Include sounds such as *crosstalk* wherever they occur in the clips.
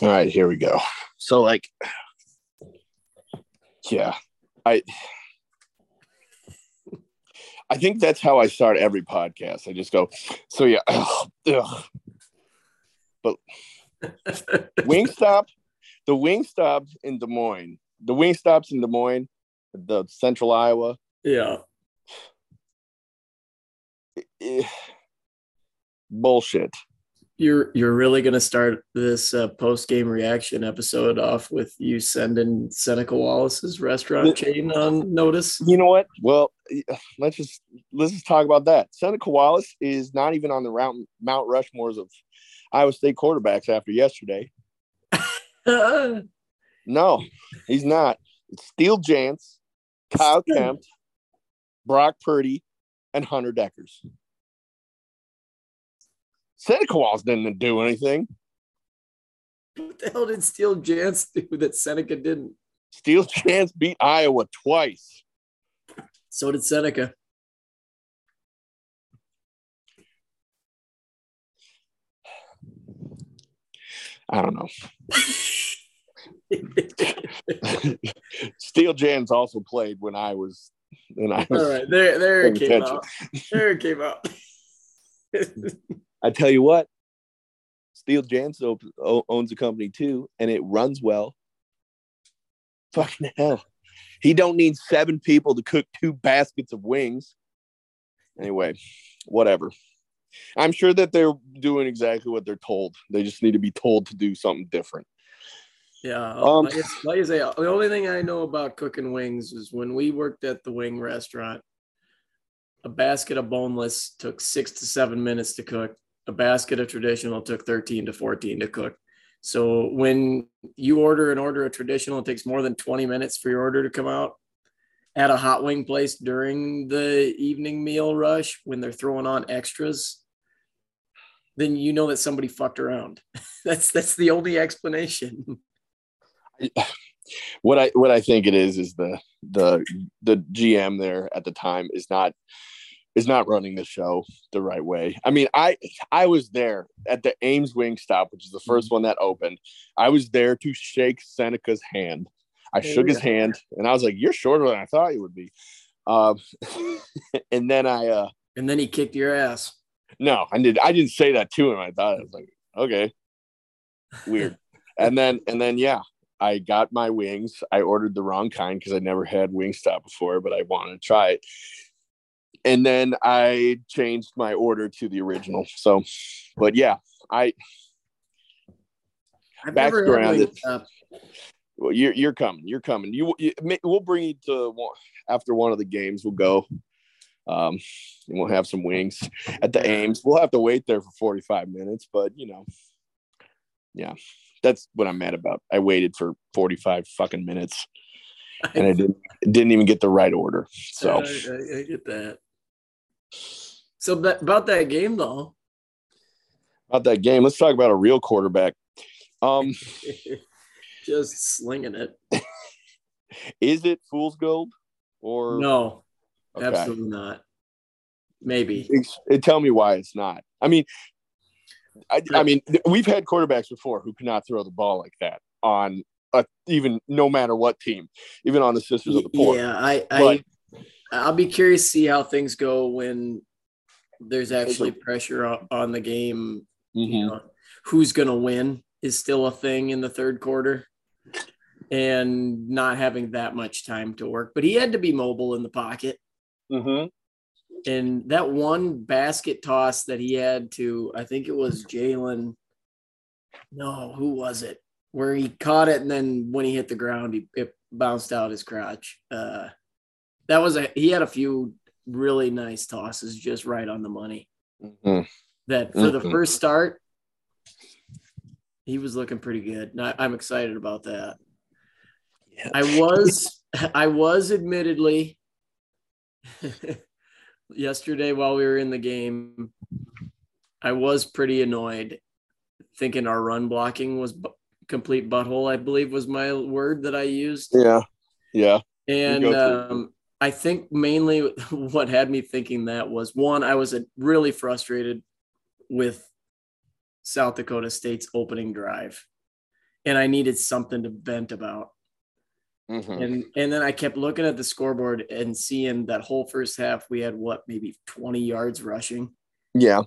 All right, here we go. So, like, yeah, I, I think that's how I start every podcast. I just go, so yeah, ugh, ugh. but *laughs* Wingstop, the Wingstop in Des Moines, the Wingstops in Des Moines, the Central Iowa, Yeah. eh, bullshit. You're you're really gonna start this uh, post game reaction episode off with you sending Seneca Wallace's restaurant chain on notice. You know what? Well, let's just let's just talk about that. Seneca Wallace is not even on the Mount Mount Rushmores of Iowa State quarterbacks after yesterday. *laughs* No, he's not. It's Steele Jantz, Kyle Kempt, Brock Purdy, and Hunter Dekkers. Seneca Wallace didn't do anything. what the hell did Steele Jantz do that Seneca didn't? Steele Jantz beat Iowa twice. So did Seneca. I don't know. *laughs* Steele Jantz also played when I was when I was All right, there there it came attention. out. There it came out. *laughs* I tell you what, Steele Jantz op- owns a company too, and it runs well. Fucking hell. He don't need seven people to cook two baskets of wings. Anyway, whatever. I'm sure that they're doing exactly what they're told. They just need to be told to do something different. Yeah, Um, like, like I say, the only thing I know about cooking wings is when we worked at the wing restaurant, a basket of boneless took six to seven minutes to cook. A basket of traditional took 13 to 14 to cook. So when you order an order of traditional, it takes more than 20 minutes for your order to come out. At a hot wing place during the evening meal rush, when they're throwing on extras, then you know that somebody fucked around. *laughs* that's that's the only explanation. what I what I think it is is the the the GM there at the time is not is not running the show the right way. I mean, I I was there at the Ames Wingstop, which is the first one that opened. I was there to shake Seneca's hand. I shook his hand and I was like, "You're shorter than I thought you would be." Um, *laughs* and then I uh And then he kicked your ass. no, I did I didn't say that to him. I thought I was like, "Okay, weird." *laughs* and then and then yeah, I got my wings. I ordered the wrong kind because I never had Wingstop before, but I wanted to try it. And then I changed my order to the original. So, but yeah, I I've Back never had around it. Wingstop. well, you're you're coming. You're coming. You, you we'll bring you to one, after one of the games. We'll go. Um, and we'll have some wings at the Ames. We'll have to wait there for 45 minutes, but you know, yeah, that's what I'm mad about. I waited for 45 fucking minutes and I *laughs* didn't didn't even get the right order. So I, I- I get that. So about that game though, about that game, let's talk about a real quarterback. Um, *laughs* just slinging it. *laughs* is it fool's gold or No, Okay. absolutely not. Maybe. Ex- tell me why it's not. I mean, I, I mean, we've had quarterbacks before who cannot throw the ball like that on a, even no matter what team, even on the Sisters of the Poor. Yeah, I, I I'll be curious to see how things go when there's actually pressure on, on the game. You Mhm. know, who's going to win is still a thing in the third quarter, and not having that much time to work. But he had to be mobile in the pocket. Mhm. And that one basket toss that he had to, I think it was Jaylin. No, who was it? Where he caught it and then when he hit the ground, he it bounced out his crotch. Uh, that was a he had a few really nice tosses just right on the money. Mhm. That for the Mhm. first start, he was looking pretty good. I, I'm excited about that. Yeah. I was *laughs* I was admittedly *laughs* yesterday while we were in the game, I was pretty annoyed thinking our run blocking was bu- complete butthole, I believe was my word that I used. Yeah. Yeah. And um, I think mainly *laughs* what had me thinking that was one, I was uh, really frustrated with South Dakota State's opening drive. and I needed something to vent about. Mhm. And and then I kept looking at the scoreboard and seeing that whole first half we had what maybe 20 yards rushing. Yeah,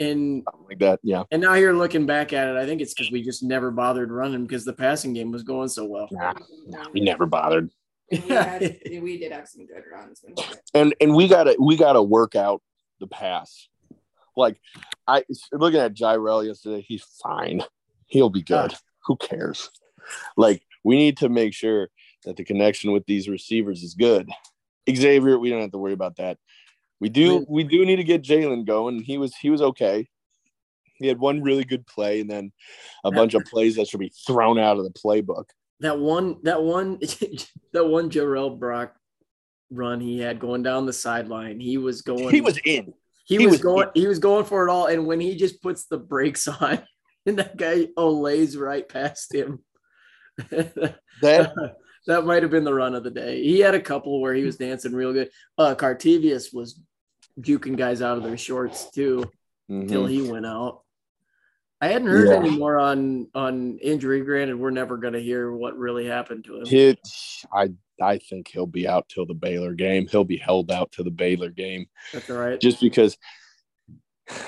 And something like that. Yeah. and now you're looking back at it, I think it's because we just never bothered running because the passing game was going so well. Nah, nah, we never bothered. And we, had, *laughs* we did have some good runs. When we did. and and we gotta we gotta work out the pass. Like I looking at Jirehl yesterday, he's fine. He'll be good. Who cares? Like we need to make sure that the connection with these receivers is good. Xavier, we don't have to worry about that. We do we do need to get Jaylin going. He was he was okay. He had one really good play and then a bunch of plays that should be thrown out of the playbook. That one, that one, *laughs* that one Jirehl Brock run he had going down the sideline. He was going. He was in. He, he was, was- going. He was going for it all. And when he just puts the brakes *laughs* on, and that guy olays right past him. *laughs* That that might have been the run of the day. He had a couple where he was dancing real good. Uh Cartevious was juking guys out of their shorts too until Mhm. he went out. I hadn't heard Yeah. any more on on injury. Granted, we're never going to hear what really happened to him. He, I I think he'll be out till the Baylor game. He'll be held out to the Baylor game That's all right. just because.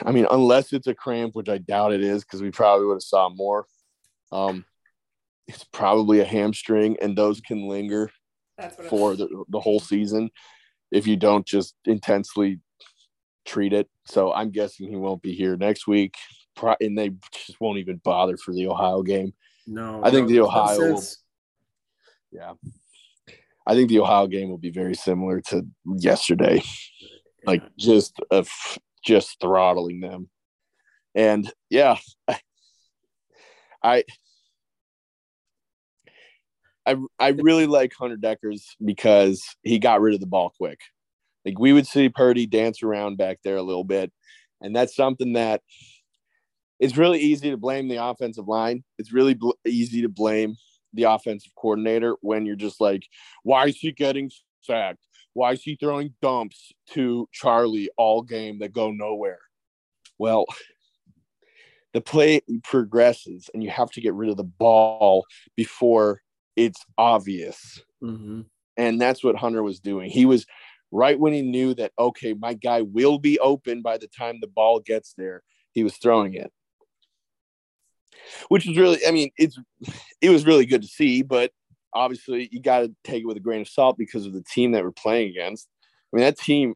I mean, unless it's a cramp, which I doubt it is, because we probably would have saw more. Um, it's probably a hamstring, and those can linger for the, the whole season if you don't just intensely treat it. So I'm guessing he won't be here next week, Pro- and they just won't even bother for the Ohio game. no, I think the Ohio will- Yeah. I think the Ohio game will be very similar to yesterday. Like just a just throttling them. And yeah, *laughs* I I I really like Hunter Dekkers because he got rid of the ball quick. Like we would see Purdy dance around back there a little bit, and that's something that it's really easy to blame the offensive line. It's really bl- easy to blame the offensive coordinator when you're just like, why is he getting sacked? Why is he throwing dumps to Charlie all game that go nowhere? Well, the play progresses and you have to get rid of the ball before it's obvious. Mhm. And that's what Hunter was doing. He was right when he knew that, okay, my guy will be open by the time the ball gets there, he was throwing it. Which is really, I mean, it's it was really good to see, but obviously you got to take it with a grain of salt because of the team that we're playing against. I mean, that team,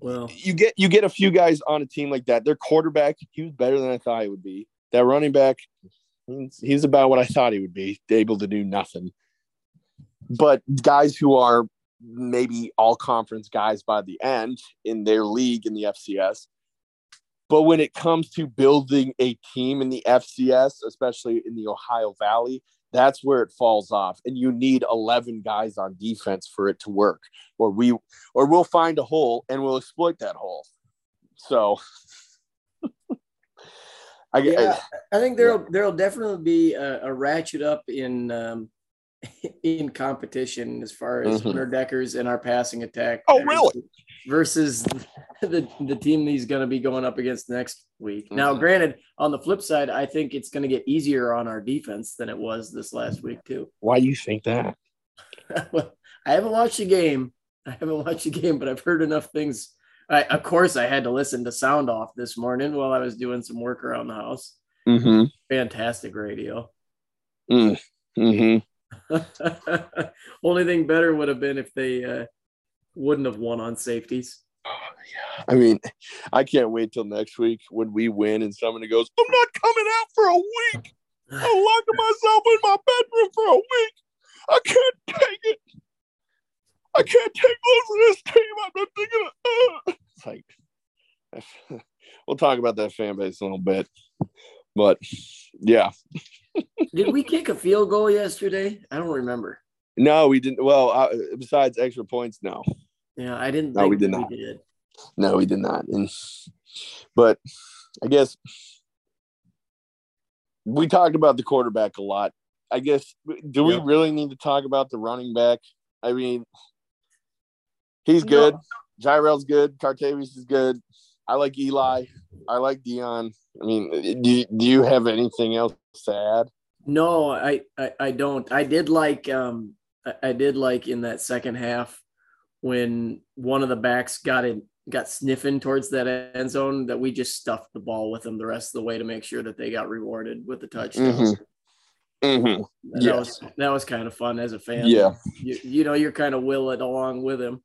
Well, you get you get a few guys on a team like that. Their quarterback, he was better than I thought he would be. That running back, he's, he's about what I thought he would be, able to do nothing. But guys who are maybe all conference guys by the end in their league in the FCS. But when it comes to building a team in the FCS, especially in the Ohio Valley, that's where it falls off. And you need 11 guys on defense for it to work, or we or we'll find a hole and we'll exploit that hole. So *laughs* I yeah, I think there'll there'll definitely be a, a ratchet up in um, *laughs* in competition as far as Mhm. Hunter Dekkers and our passing attack. Oh, really? Versus *laughs* the the team he's going to be going up against next week. Now, Mhm. granted, on the flip side, I think it's going to get easier on our defense than it was this last week too. why do you think that? *laughs* well, I haven't watched a game. I haven't watched a game, but I've heard enough things. I, of course, I had to listen to sound off this morning while I was doing some work around the house. Mm-hmm. Fantastic radio. Mm-hmm. *laughs* Only thing better would have been if they uh, wouldn't have won on safeties. I mean, I can't wait till next week when we win and somebody goes, I'm not coming out for a week. I'm *sighs* locking myself in my bedroom for a week. I can't take it. I can't take losing this team. I'm not thinking of, uh. It's like, *laughs* we'll talk about that fan base a little bit. But yeah, Did we kick a field goal yesterday? I don't remember. no, we didn't. Well, uh, besides extra points, no. Yeah, I didn't. No, think we did not. We did. No, we did not. And but I guess we talked about the quarterback a lot. I guess do we Yeah. really need to talk about the running back? I mean, he's No. good. Jirehl's good. Cartevious is good. I like Eli. I like Deon. I mean, do you, do you have anything else to add? No, I, I I don't. I did like um I, I did like in that second half when one of the backs got in got sniffing towards that end zone that we just stuffed the ball with them the rest of the way to make sure that they got rewarded with the touchdown. Mhm. Mm-hmm. That was that was kind of fun as a fan. Yeah. You, you know, you're kind of will it along with him.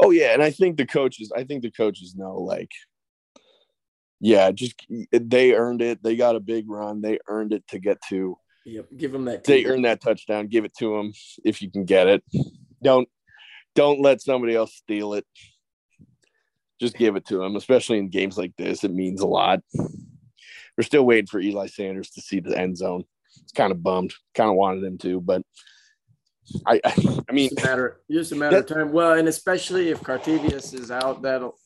Oh yeah, and I think the coaches. I think the coaches know, like, yeah, just they earned it. They got a big run. They earned it to get to. Yep. Give them that. They team. earned that touchdown. Give it to them if you can get it. Don't don't let somebody else steal it. Just give it to them, especially in games like this. It means a lot. We're still waiting for Eli Sanders to see the end zone. It's kind of bummed. Kind of wanted him to, but I I, I mean Just a matter, just a matter of time. Well, and especially if Cartevious is out, that'll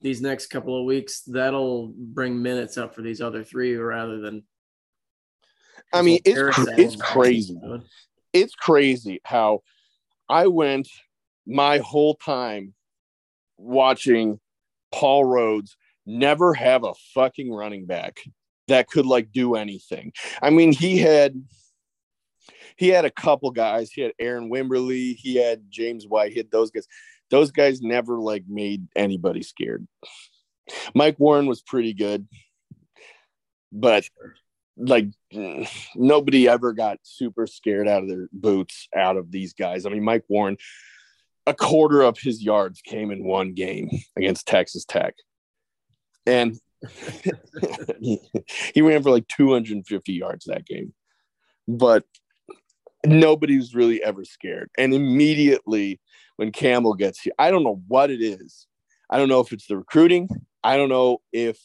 these next couple of weeks, that'll bring minutes up for these other three rather than. I mean it's it's crazy. it's crazy how I went my whole time watching Paul Rhoads never have a fucking running back that could like do anything. I mean, he had he had a couple guys. He had Aaron Wimberly, he had James White, he had those guys. Those guys never like made anybody scared. Mike Warren was pretty good, but like nobody ever got super scared out of their boots out of these guys. I mean, Mike Warren, a quarter of his yards came in one game against Texas Tech. And he, *laughs* he ran for like 250 yards that game. But nobody was really ever scared. And immediately when Campbell gets here, I don't know what it is. I don't know if it's the recruiting. I don't know if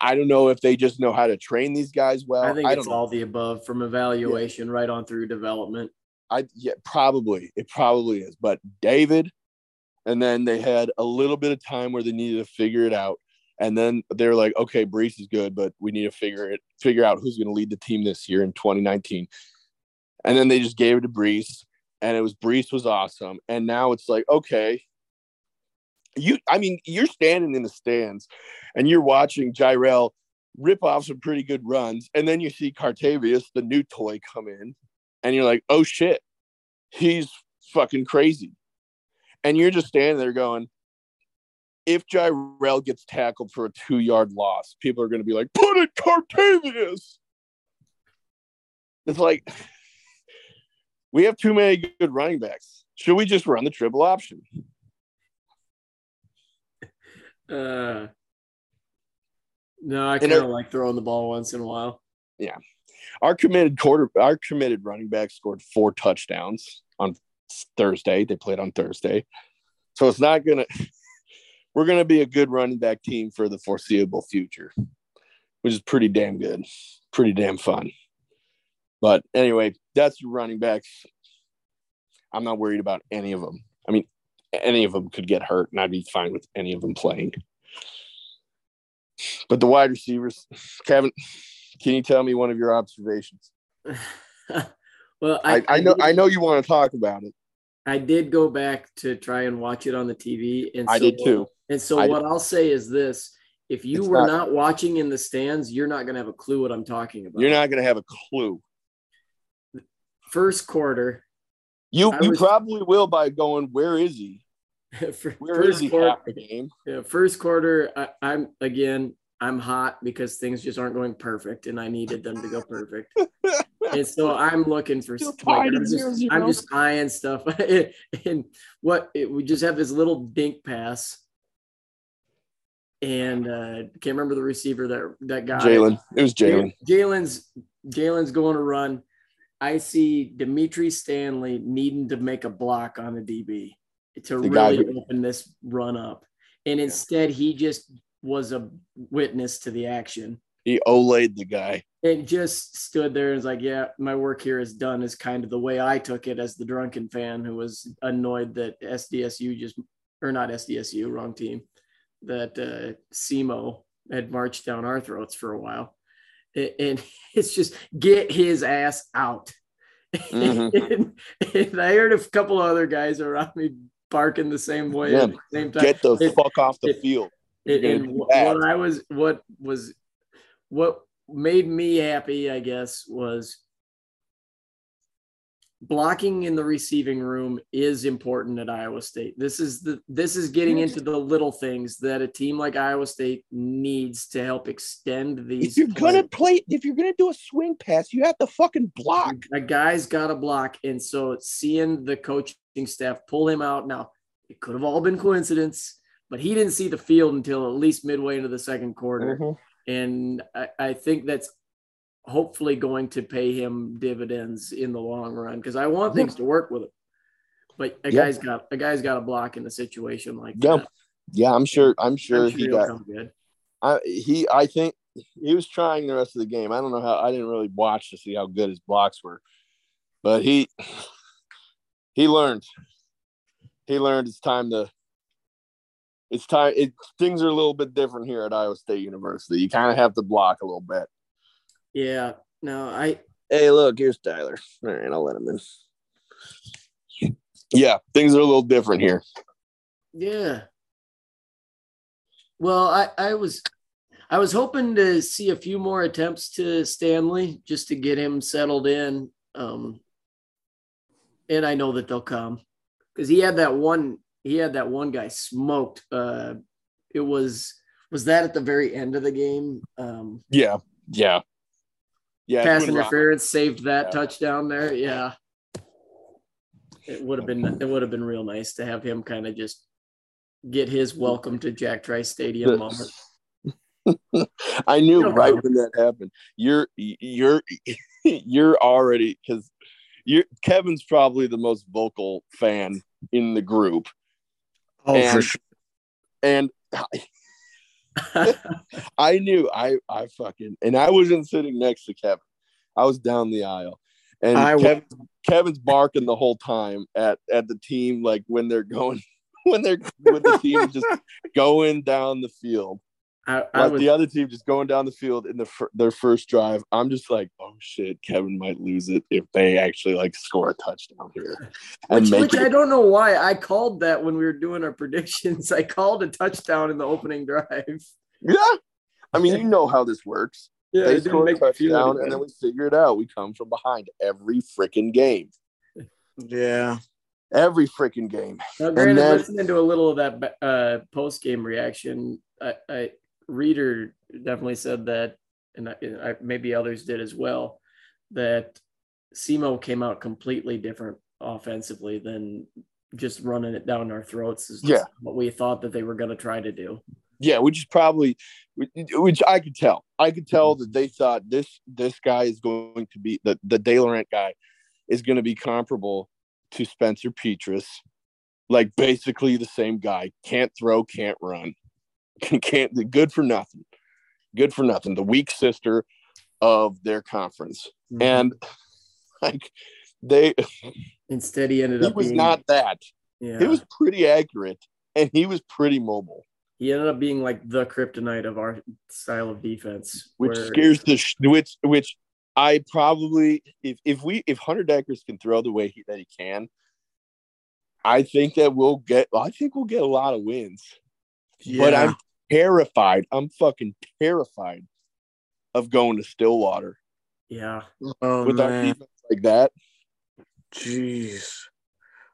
I don't know if they just know how to train these guys well. I think I it's know. all the above from evaluation right on through development. I yeah, probably it probably is. But David, and then they had a little bit of time where they needed to figure it out, and then they're like, okay, Breece is good, but we need to figure it figure out who's going to lead the team this year in 2019. And then they just gave it to Breece, and it was Breece was awesome, and now it's like, okay, you, I mean, you're standing in the stands, and you're watching Jirehl rip off some pretty good runs, and then you see Cartevious, the new toy, come in, and you're like, oh shit, he's fucking crazy. And you're just standing there going, if Jirehl gets tackled for a two yard loss, people are going to be like, put it Cartevious. It's like, *laughs* we have too many good running backs. Should we just run the triple option? *laughs* Uh, no, I kind of like throwing the ball once in a while. Our committed quarter, our committed running back scored four touchdowns on Thursday. They played on Thursday, so it's not gonna. *laughs* We're gonna be a good running back team for the foreseeable future, which is pretty damn good, pretty damn fun. But anyway, that's running backs. I'm not worried about any of them. I mean, any of them could get hurt, and I'd be fine with any of them playing. But the wide receivers, Kevin, can you tell me one of your observations? *laughs* well, I, I know did- I know you want to talk about it. I did go back to try and watch it on the TV, and I so, did too. And so, I what I'll say is this: if you It's were not- not, watching in the stands, you're not going to have a clue what I'm talking about. You're not going to have a clue. first quarter. You I you was- probably will by going. Where is he? *laughs* Where is first he? quarter, game. yeah, first quarter. I, I'm again. I'm hot because things just aren't going perfect, and I needed them to go perfect. *laughs* and so I'm looking for like, I'm, just, 0-0. I'm just eyeing stuff, *laughs* and what it, we just have this little dink pass, and uh, can't remember the receiver that that guy. Jaylin. It was Jaylin. Jaylin's Jaylin's going to run. I see Dimitri Stanley needing to make a block on a DB to The really who- open this run up, and instead he just was a witness to the action He olayed the guy. and just stood there and was like, "Yeah, my work here is done." Is kind of the way I took it as the drunken fan who was annoyed that SDSU just or not SDSU, wrong team, that uh, SEMO had marched down our throats for a while, and *laughs* it's just get his ass out. Mhm. *laughs* and, and I heard a couple other guys around me barking the same way Yeah, at the same time. Get the It- fuck off the it- field. You're And, gonna and do what. I was, what was, what made me happy, I guess, was blocking in the receiving room is important at Iowa State. This is the this is getting into the little things that a team like Iowa State needs to help extend these. If you're gonna play, if you're gonna do a swing pass, you have to fucking block. a guy's got to block, and so seeing the coaching staff pull him out now, it could have all been coincidence, but he didn't see the field until at least midway into the second quarter. Mhm. and I, I think that's hopefully going to pay him dividends in the long run because I want things to work with him. But a Yeah. guy's got a guy's got a block in a situation like Yeah, that. Yeah, I'm sure. I'm sure I'm he he'll got. good. I, he, I think he was trying the rest of the game. I don't know how. I didn't really watch to see how good his blocks were, but he, *sighs* he learned. He learned it's time to. It's time. It things are a little bit different here at Iowa State University. You kind of have to block a little bit. Yeah. No, I Hey, look, here's Tyler. All right, I'll let him in. Yeah, things are a little different here. yeah. Well, I I was I was hoping to see a few more attempts to Stanley just to get him settled in. Um, and I know that they'll come because he had that one. He had that one guy smoked. Uh, it was was that at the very end of the game. Um, Yeah, yeah, yeah. pass it's when Ron- interference saved that Yeah. touchdown there. Yeah, it would have been it would have been real nice to have him kind of just get his welcome to Jack Trice Stadium moment. *laughs* I knew right when that happened. You're you're *laughs* you're already because you Kevin's probably the most vocal fan in the group, Oh, And- for sure. and *laughs* I knew I I fucking and I wasn't sitting next to Kevin. I was down the aisle, and I Kevin, Kevin's barking the whole time at at the team like when they're going *laughs* when they're when the team just *laughs* going down the field. I, I like was the other team just going down the field in the fir- their first drive. I'm just like, oh shit, Kevin might lose it if they actually like score a touchdown here *laughs* and which, which I don't know why I called that when we were doing our predictions. *laughs* I called a touchdown in the opening drive. Yeah, I mean, you know how this works. Yeah, they it score a touchdown, and then we figure it out. We come from behind every freaking game, Yeah. every freaking game. Now, granted, then- listening to a little of that uh, post game reaction, I, I reader definitely said that, and I, I, maybe others did as well, that SEMO came out completely different offensively than just running it down our throats. Is Yeah. what we thought that they were going to try to do. Yeah, which is probably which I could tell. I could tell mm-hmm. that they thought this this guy is going to be the the Laurent guy is going to be comparable to Spencer Petras, like basically the same guy. Can't throw, can't run, can't good for nothing. Good for nothing. The weak sister of their conference, Mm-hmm. and like they, Instead, he ended he up was being, not that. Yeah, He was pretty accurate, and he was pretty mobile. he ended up being like the kryptonite of our style of defense, which where- scares the sh- which which I probably if if we if Hunter Dekkers can throw the way he, that he can, I think that we'll get I think we'll get a lot of wins. But Yeah. I'm terrified. I'm fucking terrified of going to Stillwater Yeah, oh with our man. defense like that. Jeez.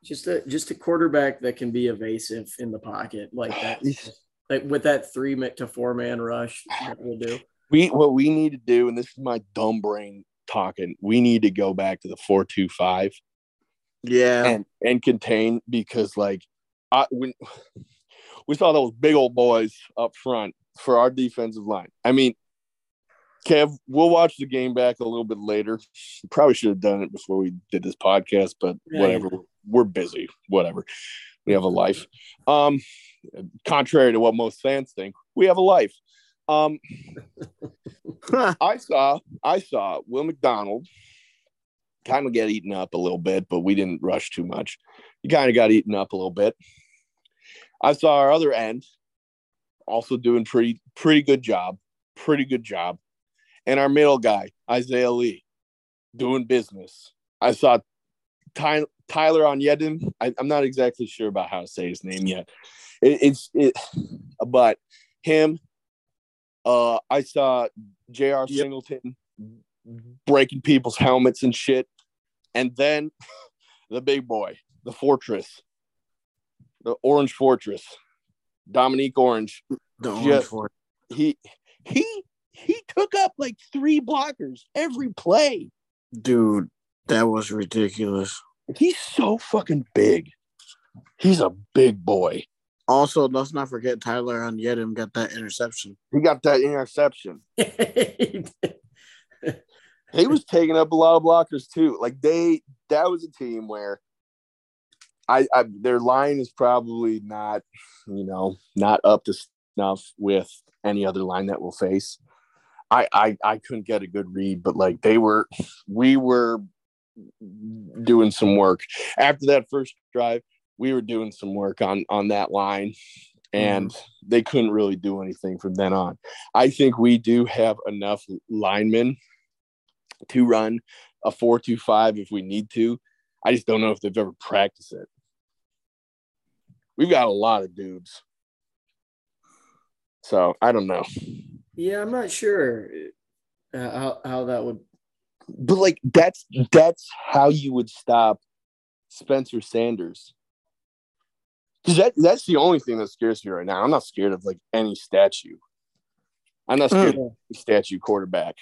just a just a quarterback that can be evasive in the pocket like that. *sighs* like with that three ma- to four man rush that we'll do. We what we need to do, and this is my dumb brain talking. We need to go back to the four two five. Yeah. and and contain because like I when we saw those big old boys up front for our defensive line. I mean, Kev, we'll watch the game back a little bit later. Probably should have done it before we did this podcast, but Yeah, whatever. We're busy. Whatever. We have a life. Um, contrary to what most fans think, we have a life. Um, *laughs* I saw I saw Will McDonald kind of get eaten up a little bit, but we didn't rush too much. He kind of got eaten up a little bit. I saw our other end also doing pretty pretty good job, pretty good job, and our middle guy Isaiah Lee doing business. I saw Ty- Tyler Onyedim. I, I'm not exactly sure about how to say his name yet. It, it's it, but him. Uh, I saw J.R. Singleton breaking people's helmets and shit, and then *laughs* the big boy, the Fortress, the Orange Fortress, Dominique Orange. The Yeah. orange for He he he took up like three blockers every play. dude. That was ridiculous. He's so fucking big. He's a big boy. Also, let's not forget Tyler Onyedim got that interception. He got that interception. He *laughs* He was taking up a lot of blockers too. Like they, that was a team where I, I their line is probably not, you know, not up to snuff with any other line that we'll face. I, I, I couldn't get a good read, but like they were, we were doing some work after that first drive. We were doing some work on on that line, and mm-hmm. they couldn't really do anything from then on. I think we do have enough linemen to run a four two five if we need to. I just don't know if they've ever practiced it. We've got a lot of dudes. So I don't know. yeah, I'm not sure uh, how how that would. But like that's that's how you would stop Spencer Sanders. Because that, that's the only thing that scares me right now. I'm not scared of like any statue. I'm not scared of any statue quarterback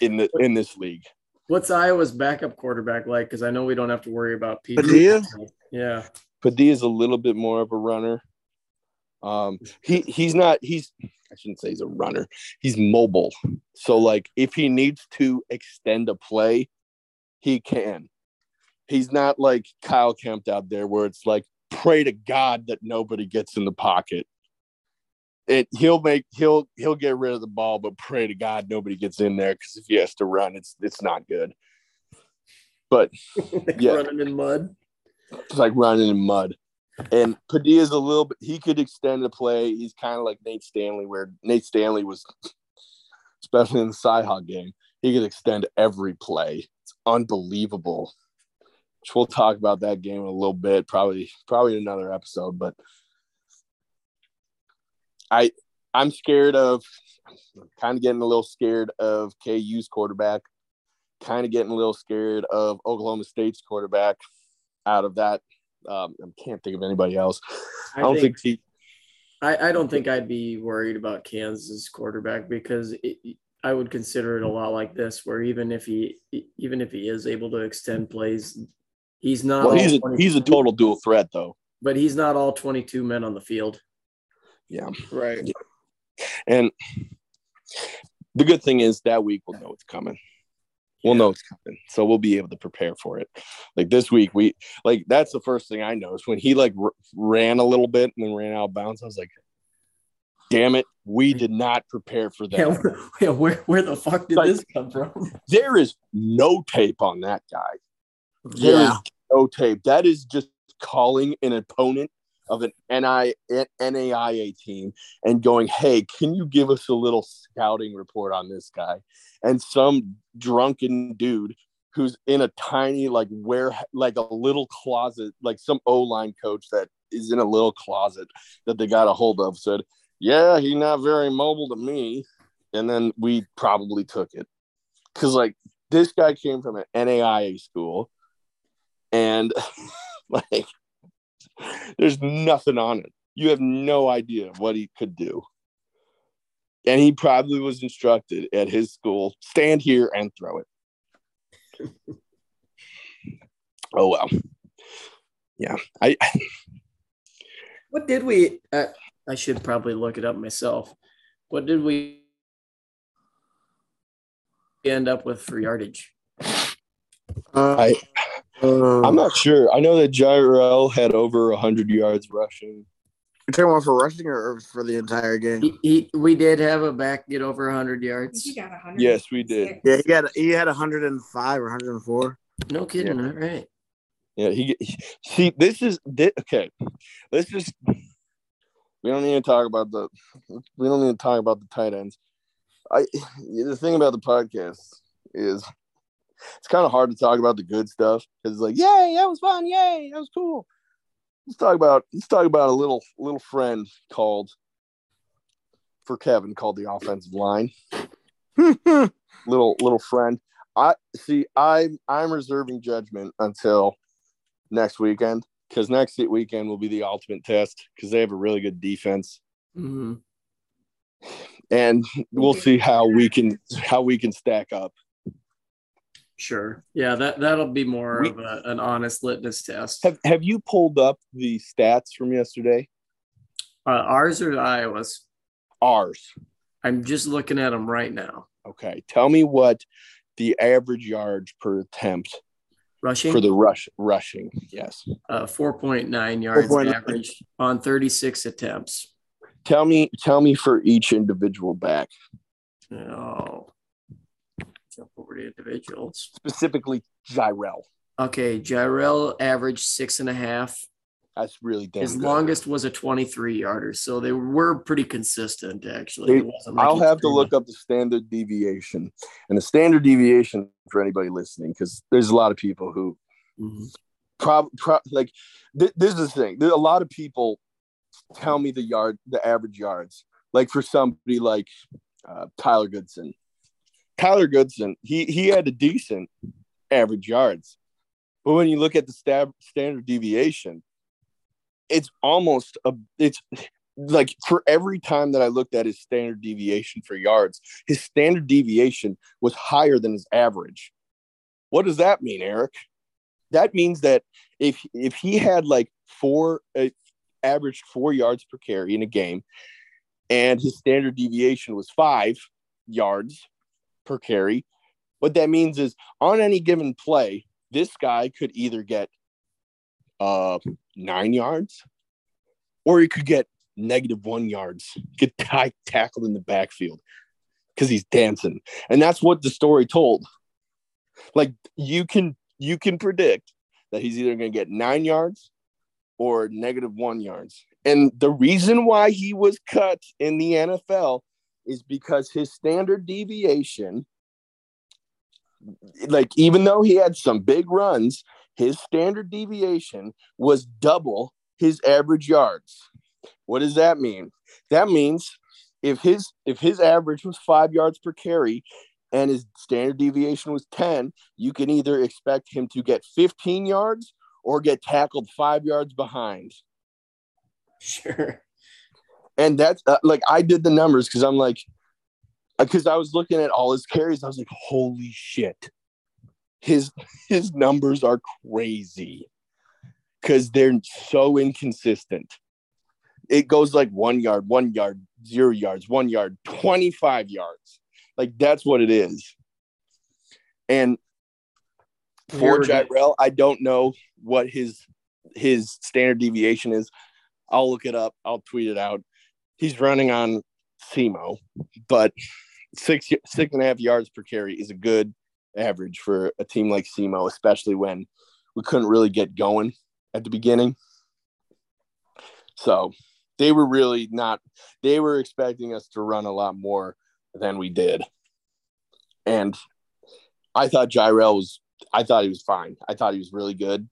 in the in this league. What's Iowa's backup quarterback like? Because I know we don't have to worry about people. Yeah, Padilla is a little bit more of a runner. Um, he he's not he's I shouldn't say he's a runner. He's mobile. So like if he needs to extend a play, he can. He's not like Kyle camped out there where it's like pray to God that nobody gets in the pocket. It he'll make he'll he'll get rid of the ball, but pray to God nobody gets in there because if he has to run, it's it's not good. But *laughs* Yeah. running in mud. It's like running in mud. And Padilla's a little bit, he could extend the play. He's kind of like Nate Stanley, where Nate Stanley was, especially in the Cyhawk game, he could extend every play. It's unbelievable. Which we'll talk about that game in a little bit, probably, probably in another episode. But I, I'm scared of, kind of getting a little scared of KU's quarterback, kind of getting a little scared of Oklahoma State's quarterback out of that. Um, I can't think of anybody else. I, I, don't think, think, he. I, I don't think I'd be worried about Kansas quarterback because it, I would consider it a lot like this, where even if he even if he is able to extend plays, he's not. Well, he's a, he's a total dual threat though. but he's not all twenty two men on the field. Yeah, Right. and the good thing is that week we'll know it's coming. We'll know it's coming, so we'll be able to prepare for it. Like this week, we like that's the first thing I noticed when he like r- ran a little bit and then ran out of bounds. I was like, "Damn it, we did not prepare for that." Yeah, where, yeah, where where the fuck did Like- this come from? There is no tape on that guy. There is Yeah. no tape. That is just calling an opponent of an NI, NAIA team and going, hey, can you give us a little scouting report on this guy? And some drunken dude who's in a tiny, like, where, like a little closet, like some O line coach that is in a little closet that they got a hold of said, yeah, he's not very mobile to me. And then we probably took it. Cause, like, this guy came from an NAIA school and *laughs* like there's nothing on it. You have no idea what he could do. And he probably was instructed at his school stand here and throw it. *laughs* oh well. Yeah. I What did we? Uh, I should probably look it up myself. What did we end up with for yardage? Uh, I uh, I'm not sure. I know that Jirehl had over 100 yards rushing. You're talking about for rushing or for the entire game? He, he, we did have a back get over 100 yards. he got 100. Yes, we did. Yeah, he got he had 105 or 104. No kidding. All right. Yeah, he, he see this is this, okay. Let's just we don't need to talk about the we don't need to talk about the tight ends. I the thing about the podcast is it's kind of hard to talk about the good stuff because it's like, yay, that was fun, yay, that was cool. Let's talk about let's talk about a little little friend called for Kevin called the offensive line. *laughs* little little friend. I see. I'm I'm reserving judgment until next weekend because next weekend will be the ultimate test because they have a really good defense, hmm and we'll see how we can how we can stack up. Sure. Yeah, that that'll be more We- of a, an honest litmus test. Have Have you pulled up the stats from yesterday? Uh, ours or Iowa's? Ours. I'm just looking at them right now. Okay. Tell me what the average yards per attempt Rushing for the rush rushing. Yes. uh, 4.9 yards 4.9. average on 36 attempts. Tell me tell me for each individual back, Oh, jump over to individuals. specifically Jirehl. Okay, Jirehl averaged six and a half. That's really damn His good. longest was a 23 yarder, so they were pretty consistent. Actually, They- It wasn't like I'll have to look up the standard deviation. And the standard deviation for anybody listening, because there's a lot of people who Mhm. prob, prob like th- this is the thing. A lot of people tell me the yard, the average yards. Like for somebody like uh, Tyler Goodson. Tyler Goodson, he he had a decent average yards, but when you look at the stab, standard deviation, it's almost a it's like for every time that I looked at his standard deviation for yards, his standard deviation was higher than his average. What does that mean, Eric? That means that if if he had like four uh, averaged four yards per carry in a game, and his standard deviation was five yards per carry, what that means is on any given play, this guy could either get uh nine yards, or he could get negative one yards, get *laughs* tackled in the backfield because he's dancing, and that's what the story told. Like you can you can predict that he's either going to get nine yards or negative one yards, and the reason why he was cut in the NFL is because his standard deviation, like even though he had some big runs, his standard deviation was double his average yards. What does that mean? That means if his if his average was five yards per carry and his standard deviation was 10, you can either expect him to get 15 yards or get tackled five yards behind. Sure. And that's uh, like I did the numbers because I'm like, because I was looking at all his carries, I was like, holy shit, his his numbers are crazy because they're so inconsistent. It goes like one yard, one yard, zero yards, one yard, 25 yards. Like that's what it is. And for You're- I don't know what his his standard deviation is. I'll look it up. I'll tweet it out. He's running on SEMO, but six six and a half yards per carry is a good average for a team like SEMO, especially when we couldn't really get going at the beginning. So they were really not they were expecting us to run a lot more than we did. And I thought Jirehl was I thought he was fine. I thought he was really good.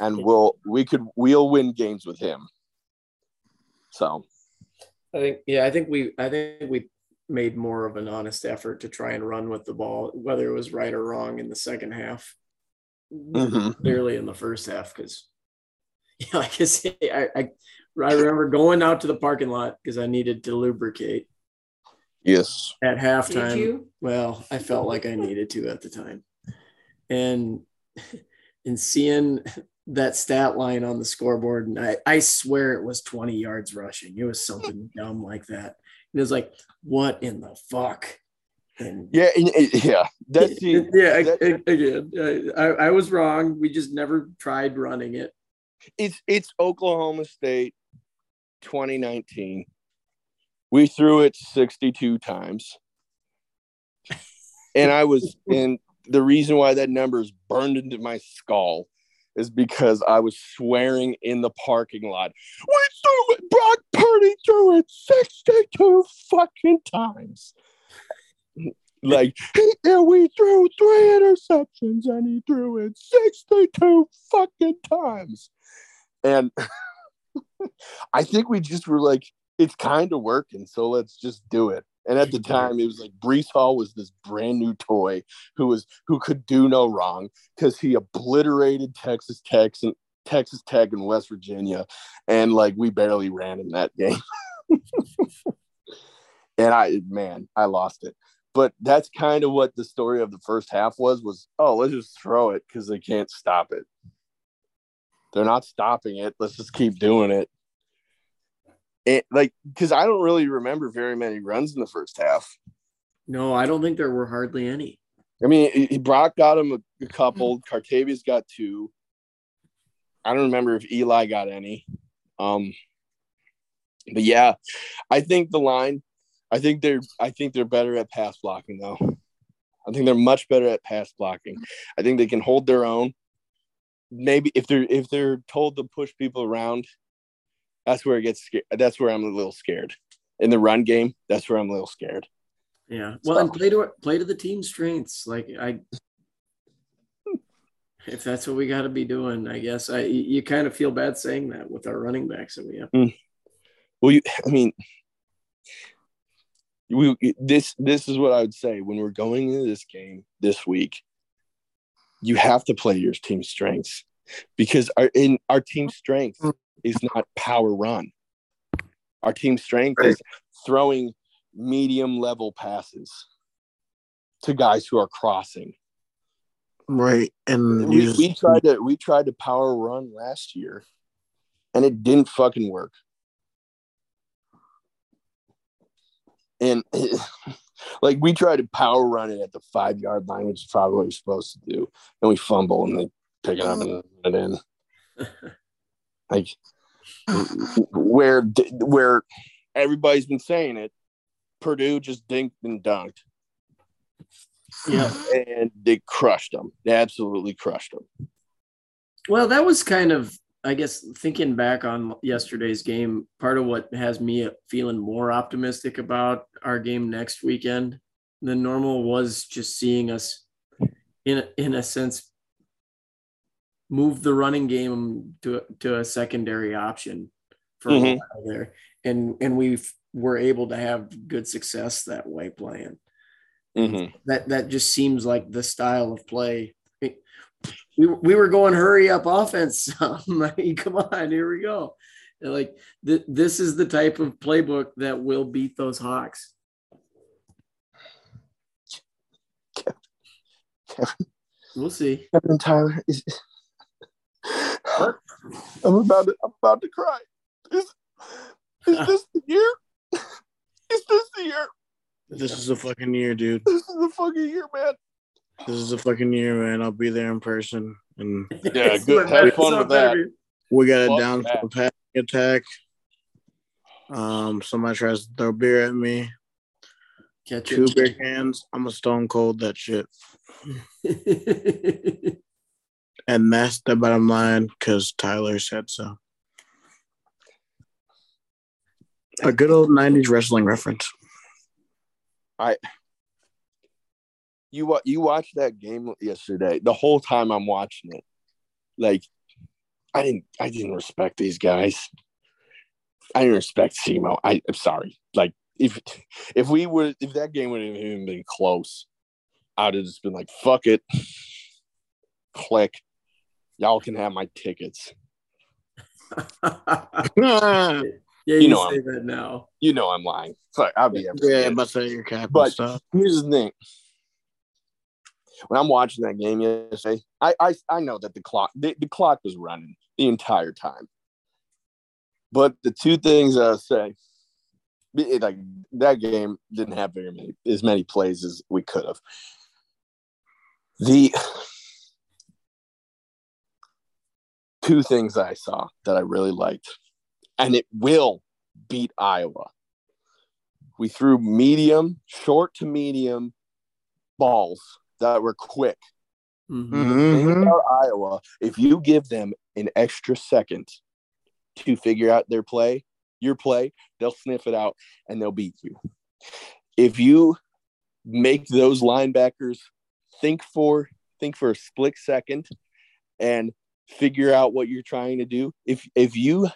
And we'll we could we'll win games with him. So I think yeah, I think we I think we made more of an honest effort to try and run with the ball, whether it was right or wrong in the second half. Mhm. Clearly in the first half, because *laughs* yeah, like I say, *laughs* I, I I remember going out to the parking lot because I needed to lubricate yes. at halftime. Did you? Well, I felt like I needed to at the time. And *laughs* and seeing that stat line on the scoreboard, and I, I swear it was 20 yards rushing. It was something *laughs* dumb like that. And it was like, what in the fuck? And Yeah, yeah. That's the, yeah, I- that- again, I, I was wrong. We just never tried running it. it's it's Oklahoma State 2019. We threw it 62 times. And I was *laughs* and the reason why that number is burned into my skull is because I was swearing in the parking lot. We threw it, Brock Purdy threw it 62 fucking times. Like, and we threw three interceptions and he threw it 62 fucking times. And *laughs* I think we just were like, it's kind of working, so let's just do it. And at the time, it was like Breece Hall was this brand new toy who was who could do no wrong because he obliterated Texas Tech and Texas Tech and West Virginia, and like we barely ran in that game. *laughs* and I, man, I lost it. But that's kind of what the story of the first half was. Was oh, let's just throw it because they can't stop it. They're not stopping it. Let's just keep doing it it, like because I don't really remember very many runs in the first half. No, I don't think there were hardly any. I mean, Brock got him a, a couple. Mm-hmm. Cartevious got two. I don't remember if Eli got any. Um, but yeah, I think the line. I think they're. I think they're better at pass blocking though. I think they're much better at pass blocking. I think they can hold their own. Maybe if they're if they're told to push people around, that's where it gets scared. That's where I'm a little scared. In the run game, that's where I'm a little scared. Yeah. Well, so. and play to play to the team's strengths. Like I if that's what we got to be doing, I guess I you kind of feel bad saying that with our running backs that we have. Mm. Well, you, I mean, we this this is what I would say when we're going into this game this week. You have to play your team's strengths because our in our team strength is not power run. Our team strength right. is throwing medium level passes to guys who are crossing. Right. And we, just... we tried to we tried to power run last year and it didn't fucking work. And *laughs* like we tried to power run it at the five yard line, which is probably what you're supposed to do. And we fumble and they pick it up and it in. *laughs* Like where where everybody's been saying it, Purdue just dinked and dunked. Yeah, and they crushed them. They absolutely crushed them. Well, that was kind of, I guess, thinking back on yesterday's game. Part of what has me feeling more optimistic about our game next weekend than normal was just seeing us, in in a sense, move the running game to to a secondary option for mm-hmm. a while there, and and we were able to have good success that way playing. Mm-hmm. That that just seems like the style of play. We, we were going hurry up offense. *laughs* *laughs* Come on, here we go. Like th- this is the type of playbook that will beat those Hawks. Kevin, we'll see. Kevin Tyler is I'm about to, I'm about to cry. Is, is *laughs* this the year? Is this the year? This is a fucking year, dude. This is the fucking year, man. This is a fucking year, man. I'll be there in person. And yeah, good. Have fun with that. We got a down for passing attack. Um, somebody tries to throw beer at me. Catch two beer cans. I'm a stone cold that shit. *laughs* And that's the bottom line because Tyler said so. A good old 90s wrestling reference. I you you watched that game yesterday. The whole time I'm watching it, like I didn't I didn't respect these guys. I didn't respect Semo. I, I'm sorry. Like if if we would if that game would have even been close, I'd have just been like, fuck it. Click y'all can have my tickets. *laughs* yeah, you, you know say I'm, that now. You know I'm lying. So I'll be yeah, but say your cap. But stuff. here's the thing: when I'm watching that game yesterday, I I, I know that the clock the, the clock was running the entire time. But the two things I say, it, like that game didn't have very many as many plays as we could have. The two things I saw that I really liked, and it will beat Iowa. We threw medium, short to medium balls that were quick. Mm-hmm. about Iowa, if you give them an extra second to figure out their play, your play, they'll sniff it out and they'll beat you. If you make those linebackers think for think for a split second and figure out what you're trying to do if if you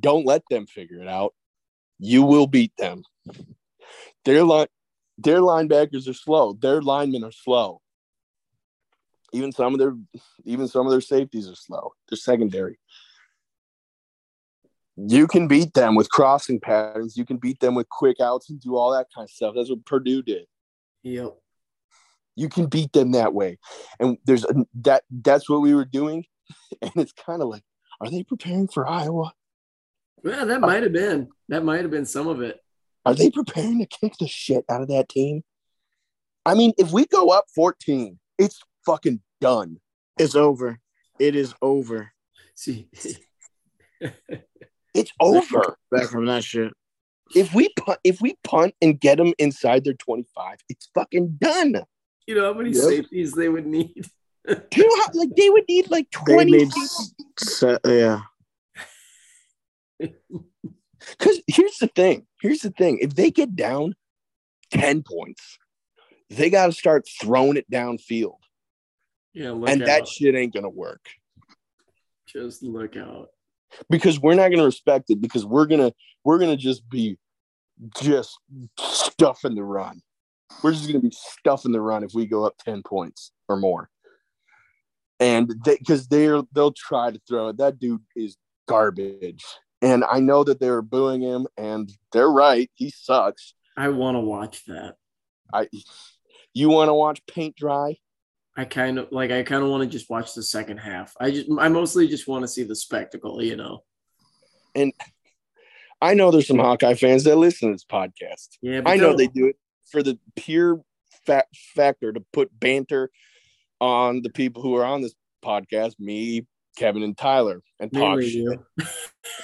don't let them figure it out You will beat them. Their line, their linebackers are slow. Their linemen are slow. Even some of their, even some of their safeties are slow. They're secondary. You can beat them with crossing patterns. You can beat them with quick outs and do all that kind of stuff. That's what Purdue did. Yep. You can beat them that way. And there's that. That's what we were doing. *laughs* And it's kind of like, are they preparing for Iowa? Yeah, that might have been. That might have been some of it. Are they preparing to kick the shit out of that team? I mean, if we go up 14, it's fucking done. It's over. It is over. See, *laughs* It's over. Back from that shit. If we punt, if we punt and get them inside their 25, it's fucking done. You know how many Yep. safeties they would need? You know how like they would need like They 20 need, se- uh, yeah. *laughs* Because here's the thing. Here's the thing. If they get down 10 points, they got to start throwing it downfield. Yeah, look and out. that shit ain't going to work Just look out. because we're not going to respect it because we're going to, we're going to just be just stuffing the run. We're just going to be stuffing the run if we go up 10 points or more. And because they're, they'll try to throw it. That dude is garbage. And I know that they were booing him, and they're right. He sucks. I want to watch that. I you want to watch paint dry? I kind of like. I kind of want to just watch the second half. I just. I mostly just want to see the spectacle. You know. And I know there's some Hawkeye fans that listen to this podcast. Yeah. but I know they do it for the pure fa- factor to put banter on the people who are on this podcast, me, Kevin, and Tyler, and talk shit.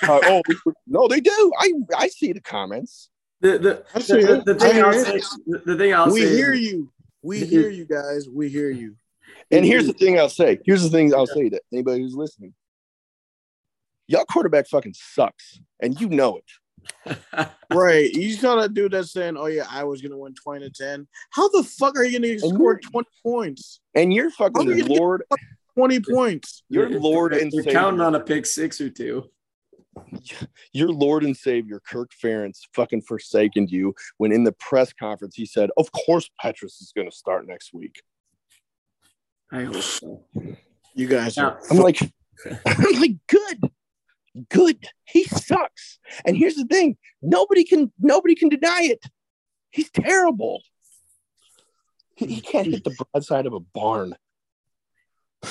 Uh, oh no, they do. I I see the comments. The the, I the, see the, it. the thing I'll it. say. The, the thing I'll we say. hear is- you. We hear you guys. We hear you. And here's the thing I'll say. Here's the thing I'll say to anybody who's listening. Y'all quarterback fucking sucks, and you know it. Right. You saw that dude that's saying, Oh yeah, I was gonna win 20 to 10. How the fuck are you gonna score 20 points? And you're fucking you Lord. 20 points. You're Lord and they're Savior. counting on a pick six or two. your Lord and Savior, Kirk Ferentz, fucking forsaken you when in the press conference he said, Of course, Petras is going to start next week. I hope so. You guys are I'm like, *laughs* I'm like, good, good. He sucks. And here's the thing nobody can, nobody can deny it. He's terrible. He, he can't hit the broadside of a barn. *laughs*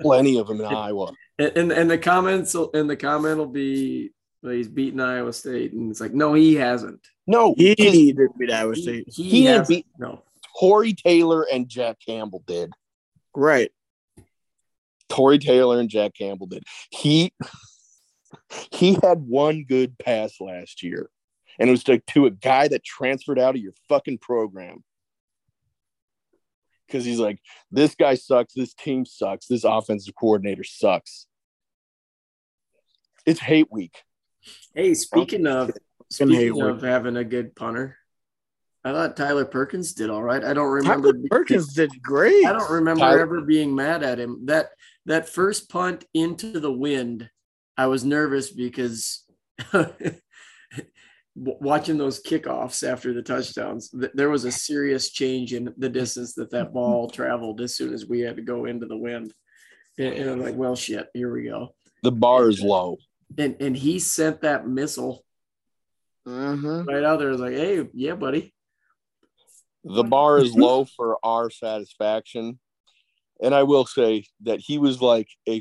plenty of them in Iowa. and, and and the comments will- and the comment will be well, he's beaten Iowa State, and it's like no, he hasn't. No, he didn't beat Iowa State. He, He didn't hasn't. beat- no. Tory Taylor and Jack Campbell did. Right. Tory Taylor and Jack Campbell did. He *laughs* he had one good pass last year, and it was to, to a guy that transferred out of your fucking program. Because he's like, this guy sucks, this team sucks, this offensive coordinator sucks. It's hate week. Hey, speaking of speaking of having a good punter, I thought Tyler Perkins did all right. I don't remember. Tyler Perkins did great. I don't remember Tyler- ever being mad at him. That that first punt into the wind, I was nervous because *laughs* watching those kickoffs after the touchdowns, th- there was a serious change in the distance that that ball *laughs* traveled as soon as we had to go into the wind. And, and I'm like, well, shit, here we go. The bar is low. And and he sent that missile Mhm. right out there. I was like, hey, yeah, buddy. The bar is low for our satisfaction. And I will say that he was like a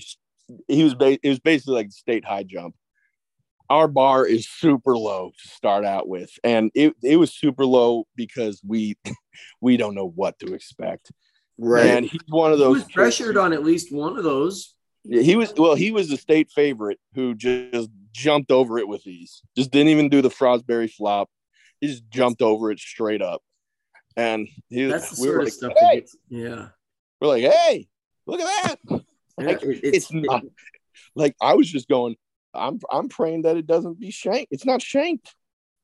he was ba- it was basically like state high jump. Our bar is super low to start out with. And it, it was super low because we *laughs* we don't know what to expect. Right. And he's one of He those was pressured on at least one of those. Yeah, he was well, he was the state favorite who just jumped over it with ease. Just didn't even do the Fosbury flop. He just jumped over it straight up. And he That's the we sort were of like, stuff hey! that gets, yeah. we're like, hey, look at that. Like, Yeah, it- it's not like I was just going, I'm I'm praying that it doesn't be shanked. It's not shanked.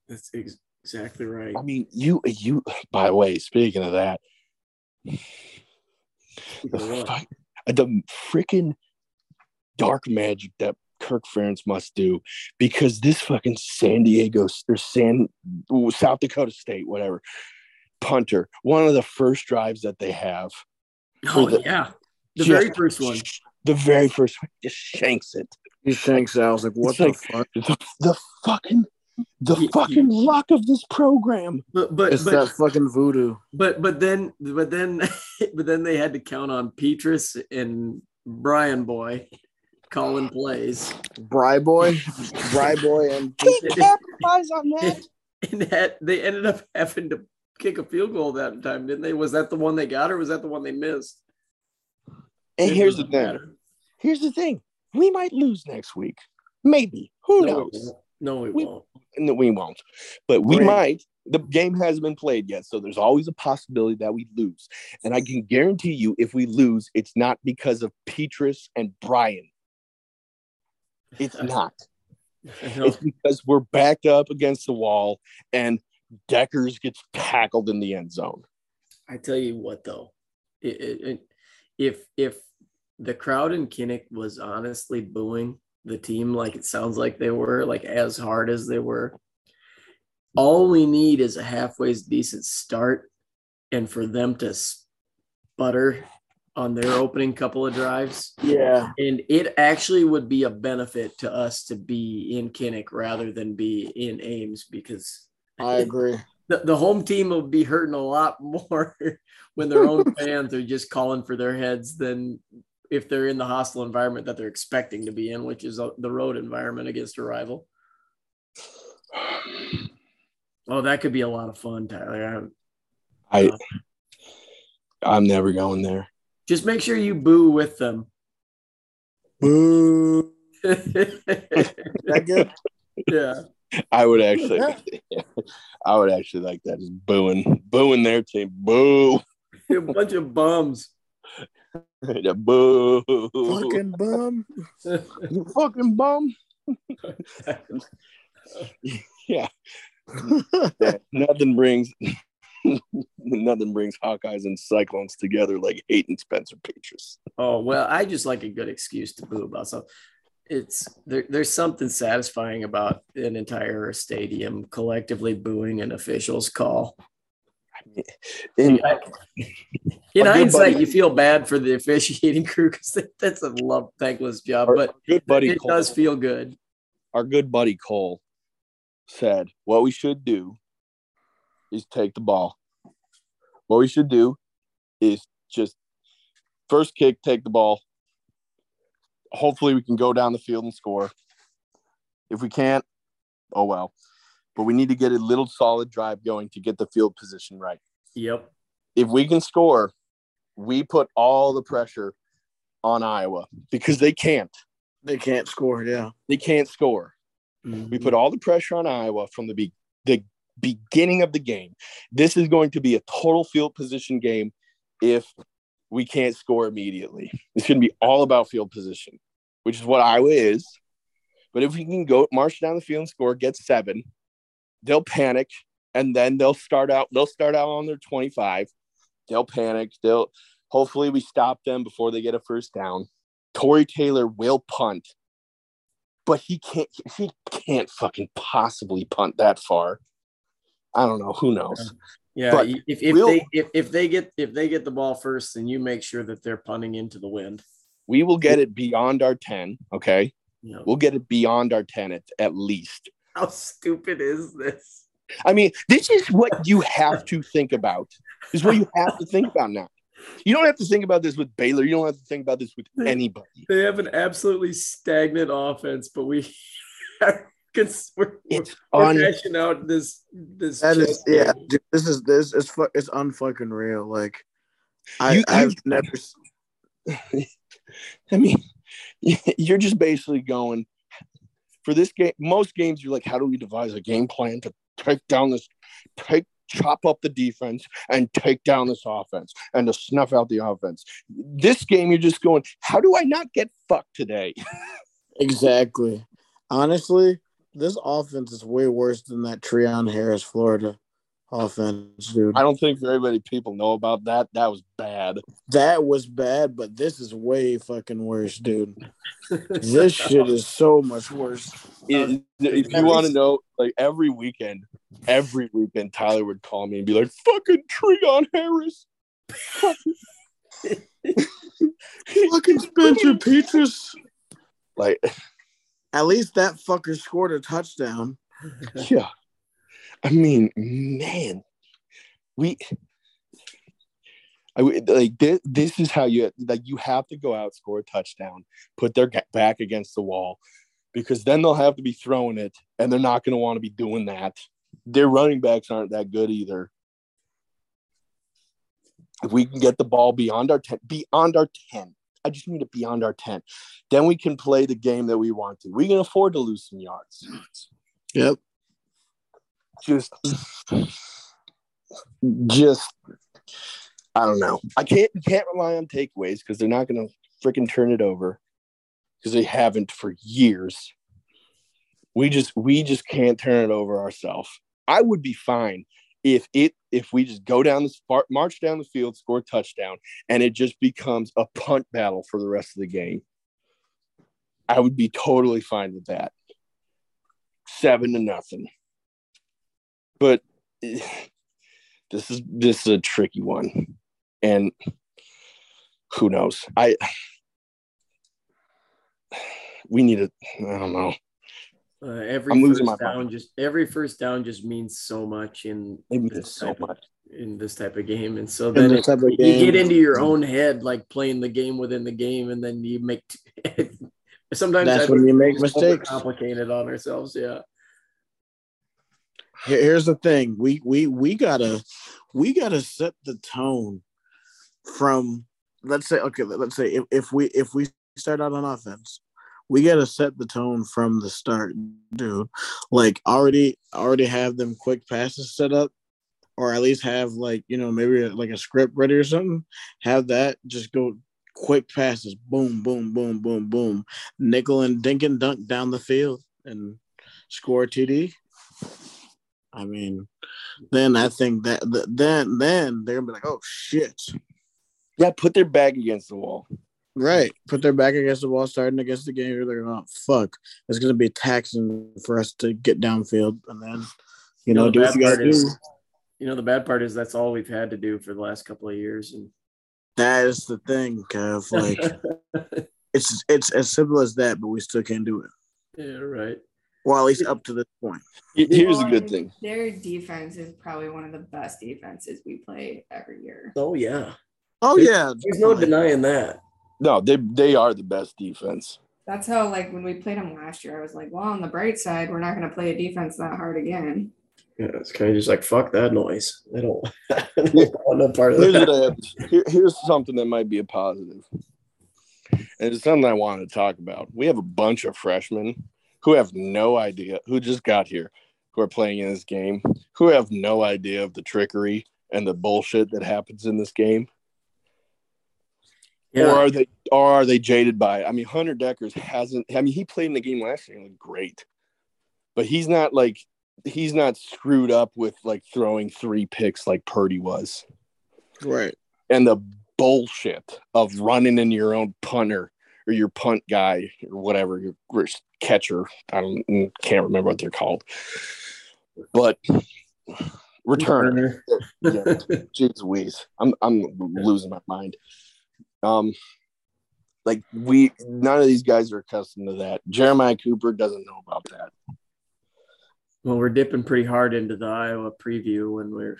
That's ex- exactly right. I mean, you you by the way, speaking of that, the, fuck- the freaking dark magic that Kirk Ferentz must do because this fucking San Diego or San South Dakota State, whatever, punter, one of the first drives that they have. Oh the, yeah, the just, very first one. The very first one just shanks it. He shanks it. I was like, what it's the like, fuck? The, the fucking the he, fucking he, luck of this program. But but it's but, that fucking voodoo. But but then but then *laughs* but then they had to count on Petras and Brian Boy calling plays. Bry Boy, Bry Boy, and *laughs* *laughs* capitalize on that. And that they ended up having to kick a field goal that time, didn't they? Was that the one they got, or was that the one they missed? And here's the thing. Matter. Here's the thing. We might lose next week. Maybe. Who no, knows? No, we, we won't. No, we won't. But we Great. might. The game hasn't been played yet, so there's always a possibility that we lose. And I can guarantee you, if we lose, it's not because of Petras and Brian. It's *laughs* not. It's because we're backed up against the wall and Dekkers gets tackled in the end zone. I tell you what, though, it, it, if if the crowd in Kinnick was honestly booing the team like it sounds like they were, like as hard as they were, all we need is a halfway decent start, and for them to sputter on their opening couple of drives. Yeah. And it actually would be a benefit to us to be in Kinnick rather than be in Ames because I agree. The, the home team will be hurting a lot *laughs* more when their own *laughs* fans are just calling for their heads than if they're in the hostile environment that they're expecting to be in, which is the road environment against a rival. *sighs* Oh, that could be a lot of fun, Tyler. I, uh, I'm never going there. Just make sure you boo with them. Boo. *laughs* that good? Yeah. I would actually, I would actually like that. Just booing, booing their team. Boo. *laughs* A bunch of bums. *laughs* *laughs* the boo. Fucking bum. *laughs* you fucking bum. *laughs* yeah. yeah. Nothing brings nothing brings Hawkeyes and Cyclones together like hating Spencer Petras. Oh well, I just like a good excuse to boo about something. It's there, there's something satisfying about an entire stadium collectively booing an official's call. *laughs* In, in hindsight, buddy, you feel bad for the officiating *laughs* crew because that's a love thankless job, but good buddy it Cole, does feel good. Our good buddy Cole said, "What we should do is take the ball. What we should do is just first kick, take the ball. Hopefully, we can go down the field and score. If we can't, oh well. But we need to get a little solid drive going to get the field position right. Yep. If we can score, we put all the pressure on Iowa because they can't. They can't score. Yeah. They can't score. Mm-hmm. We put all the pressure on Iowa from the be- the beginning of the game. This is going to be a total field position game if we can't score immediately. It's going to be all about field position, which is what Iowa is. But if we can go march down the field and score, get seven, they'll panic and then they'll start out. They'll start out on their 25. They'll panic. They'll hopefully we stop them before they get a first down. Tory Taylor will punt, but he can't. He can't fucking possibly punt that far. I don't know. Who knows? Yeah, but if, if we'll, they if, if they get if they get the ball first, then you make sure that they're punting into the wind. We will get it beyond our 10. Okay. Yep. We'll get it beyond our 10 at, at least. How stupid is this? I mean, this is what you have to think about. This is what you have to think about now. You don't have to think about this with Baylor. You don't have to think about this with anybody. They have an absolutely stagnant offense, but we *laughs* are because we're, it's we're un- cashing out this this. That is, yeah. Dude, this is this is fu- it's unfucking real. Like, I you, I've never. *laughs* I mean, *laughs* you're just basically going for this game. Most games, you're like, how do we devise a game plan to take down this, take chop up the defense and take down this offense and to snuff out the offense. This game, you're just going, how do I not get fucked today? *laughs* exactly. Honestly, this offense is way worse than that Treon Harris, Florida offense, dude. I don't think very many people know about that. That was bad. That was bad, but this is way fucking worse, dude. *laughs* this shit is so much worse. It- if you want to know, like every weekend, every weekend, Tyler would call me and be like, "Fucking Treon Harris." Fucking Spencer Petras. Like, At least that fucker scored a touchdown. yeah. I mean, man, we. I like this, this is how you like you have to go out score a touchdown put their back against the wall because then they'll have to be throwing it and they're not going to want to be doing that their running backs aren't that good either if we can get the ball beyond our 10 beyond our 10 i just need it beyond our 10 then we can play the game that we want to we can afford to lose some yards Yep. Just just I don't know. I can't can't rely on takeaways because they're not gonna freaking turn it over because they haven't for years. We just we just can't turn it over ourselves. I would be fine if it if we just go down the far, march down the field, score a touchdown, and it just becomes a punt battle for the rest of the game. I would be totally fine with that. Seven to nothing. But *sighs* this is this is a tricky one, and who knows? I *sighs* we need a I don't know. Uh, every I'm losing first my down mind. just every first down just means so much in It means this so type of- much. in this type of game, and so In then this it- type of you get into your own head, like playing the game within the game, and then you make. *laughs* sometimes That's I when think you make mistakes. Complicated on ourselves, yeah. Here- Here's the thing. We we we gotta we gotta set the tone from let's say okay, let's say if, if we if we start out on offense, we gotta set the tone from the start, dude. Like already already have them quick passes set up, or at least have like, you know, maybe like a script ready or something. Have that just go quick passes, boom, boom, boom, boom, boom. Nickel and dink and dunk down the field and score TD. I mean, then I think that th- then then they're gonna be like, oh shit, Yeah, put their back against the wall. right? Put their back against the wall, starting against the game. They're like, oh fuck, it's gonna be taxing for us to get downfield, and then you know, the do what bad you gotta part is- do. You know, the bad part is that's all we've had to do for the last couple of years, and That is the thing, Kev. Like *laughs* it's it's as simple as that, but we still can't do it. yeah, right. Well, at least up to this point. Here- Here's the good thing. Their defense is probably one of the best defenses we play every year. Oh yeah, Oh There's- yeah, there's no denying that. No, they they are the best defense. That's how, like, when we played them last year, I was like, well, on the bright side, we're not going to play a defense that hard again. Yeah, it's kind of just like fuck that noise. I don't, *laughs* I don't want no part of Here's, that. what I have to- here- here's something that might be a positive. And it's something I wanted to talk about. We have a bunch of freshmen who have no idea, who just got here, who are playing in this game, who have no idea of the trickery and the bullshit that happens in this game. Or are they or are they jaded by it? I mean, Hunter Dekkers hasn't I mean, he played in the game last year and looked great. But he's not like he's not screwed up with like throwing three picks like Purdy was. right. and the bullshit of running in your own punter or your punt guy or whatever your catcher. I don't mm, can't remember what they're called, but returner. yeah, *laughs* jeez Louise, I'm I'm losing my mind. Um, like we none of these guys are accustomed to that. Jeremiah Cooper doesn't know about that. well, we're dipping pretty hard into the Iowa preview when we're.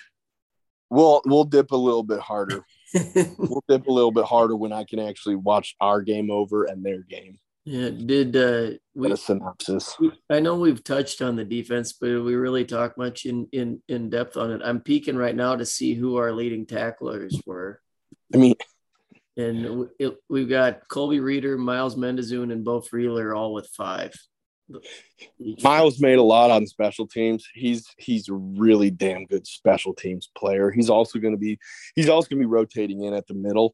We'll we'll dip a little bit harder. *laughs* We'll dip a little bit harder when I can actually watch our game over and their game. yeah, did uh, we? a synopsis. I know we've touched on the defense, but we really talk much in in in depth on it. I'm peeking right now to see who our leading tacklers were. I mean, And it, we've got Colby Reeder, Myles Mendeszoon, and Beau Freyler all with five. Miles made a lot on special teams. He's he's a really damn good special teams player. He's also going to be he's also going to be rotating in at the middle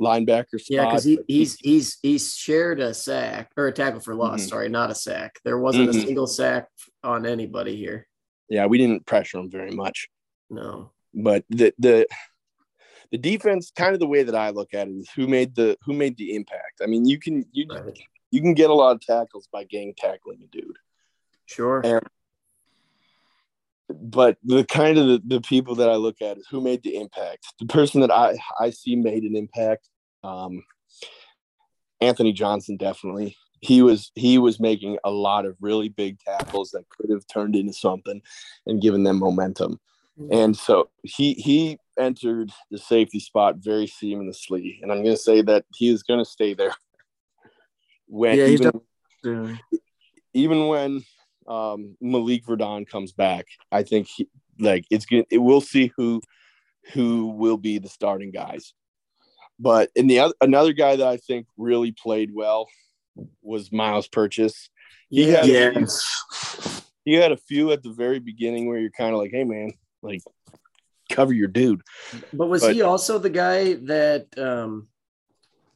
linebacker spot. Yeah, because he, he's he's he's shared a sack or a tackle for loss. Mhm. Sorry, not a sack. There wasn't Mhm. a single sack on anybody here. yeah, we didn't pressure him very much. No. but the the the defense kind of the way that I look at it is who made the who made the impact. I mean, you can you Right. You can get a lot of tackles by gang tackling a dude. Sure. And- But the kind of the, the people that I look at is who made the impact. The person that I I see made an impact, um, Anthony Johnson definitely. He was he was making a lot of really big tackles that could have turned into something and given them momentum. And so he he entered the safety spot very seamlessly, and I'm going to say that he is going to stay there. *laughs* When Yeah, even, Yeah. even when um, Malik Verdon comes back, I think he, like it's good. It we'll see who who will be the starting guys. But in the other another guy that I think really played well was Myles Purchase. He yeah. had- Yes. He had a few at the very beginning where you're kind of like, hey man, like cover your dude. But was But- he also the guy that um,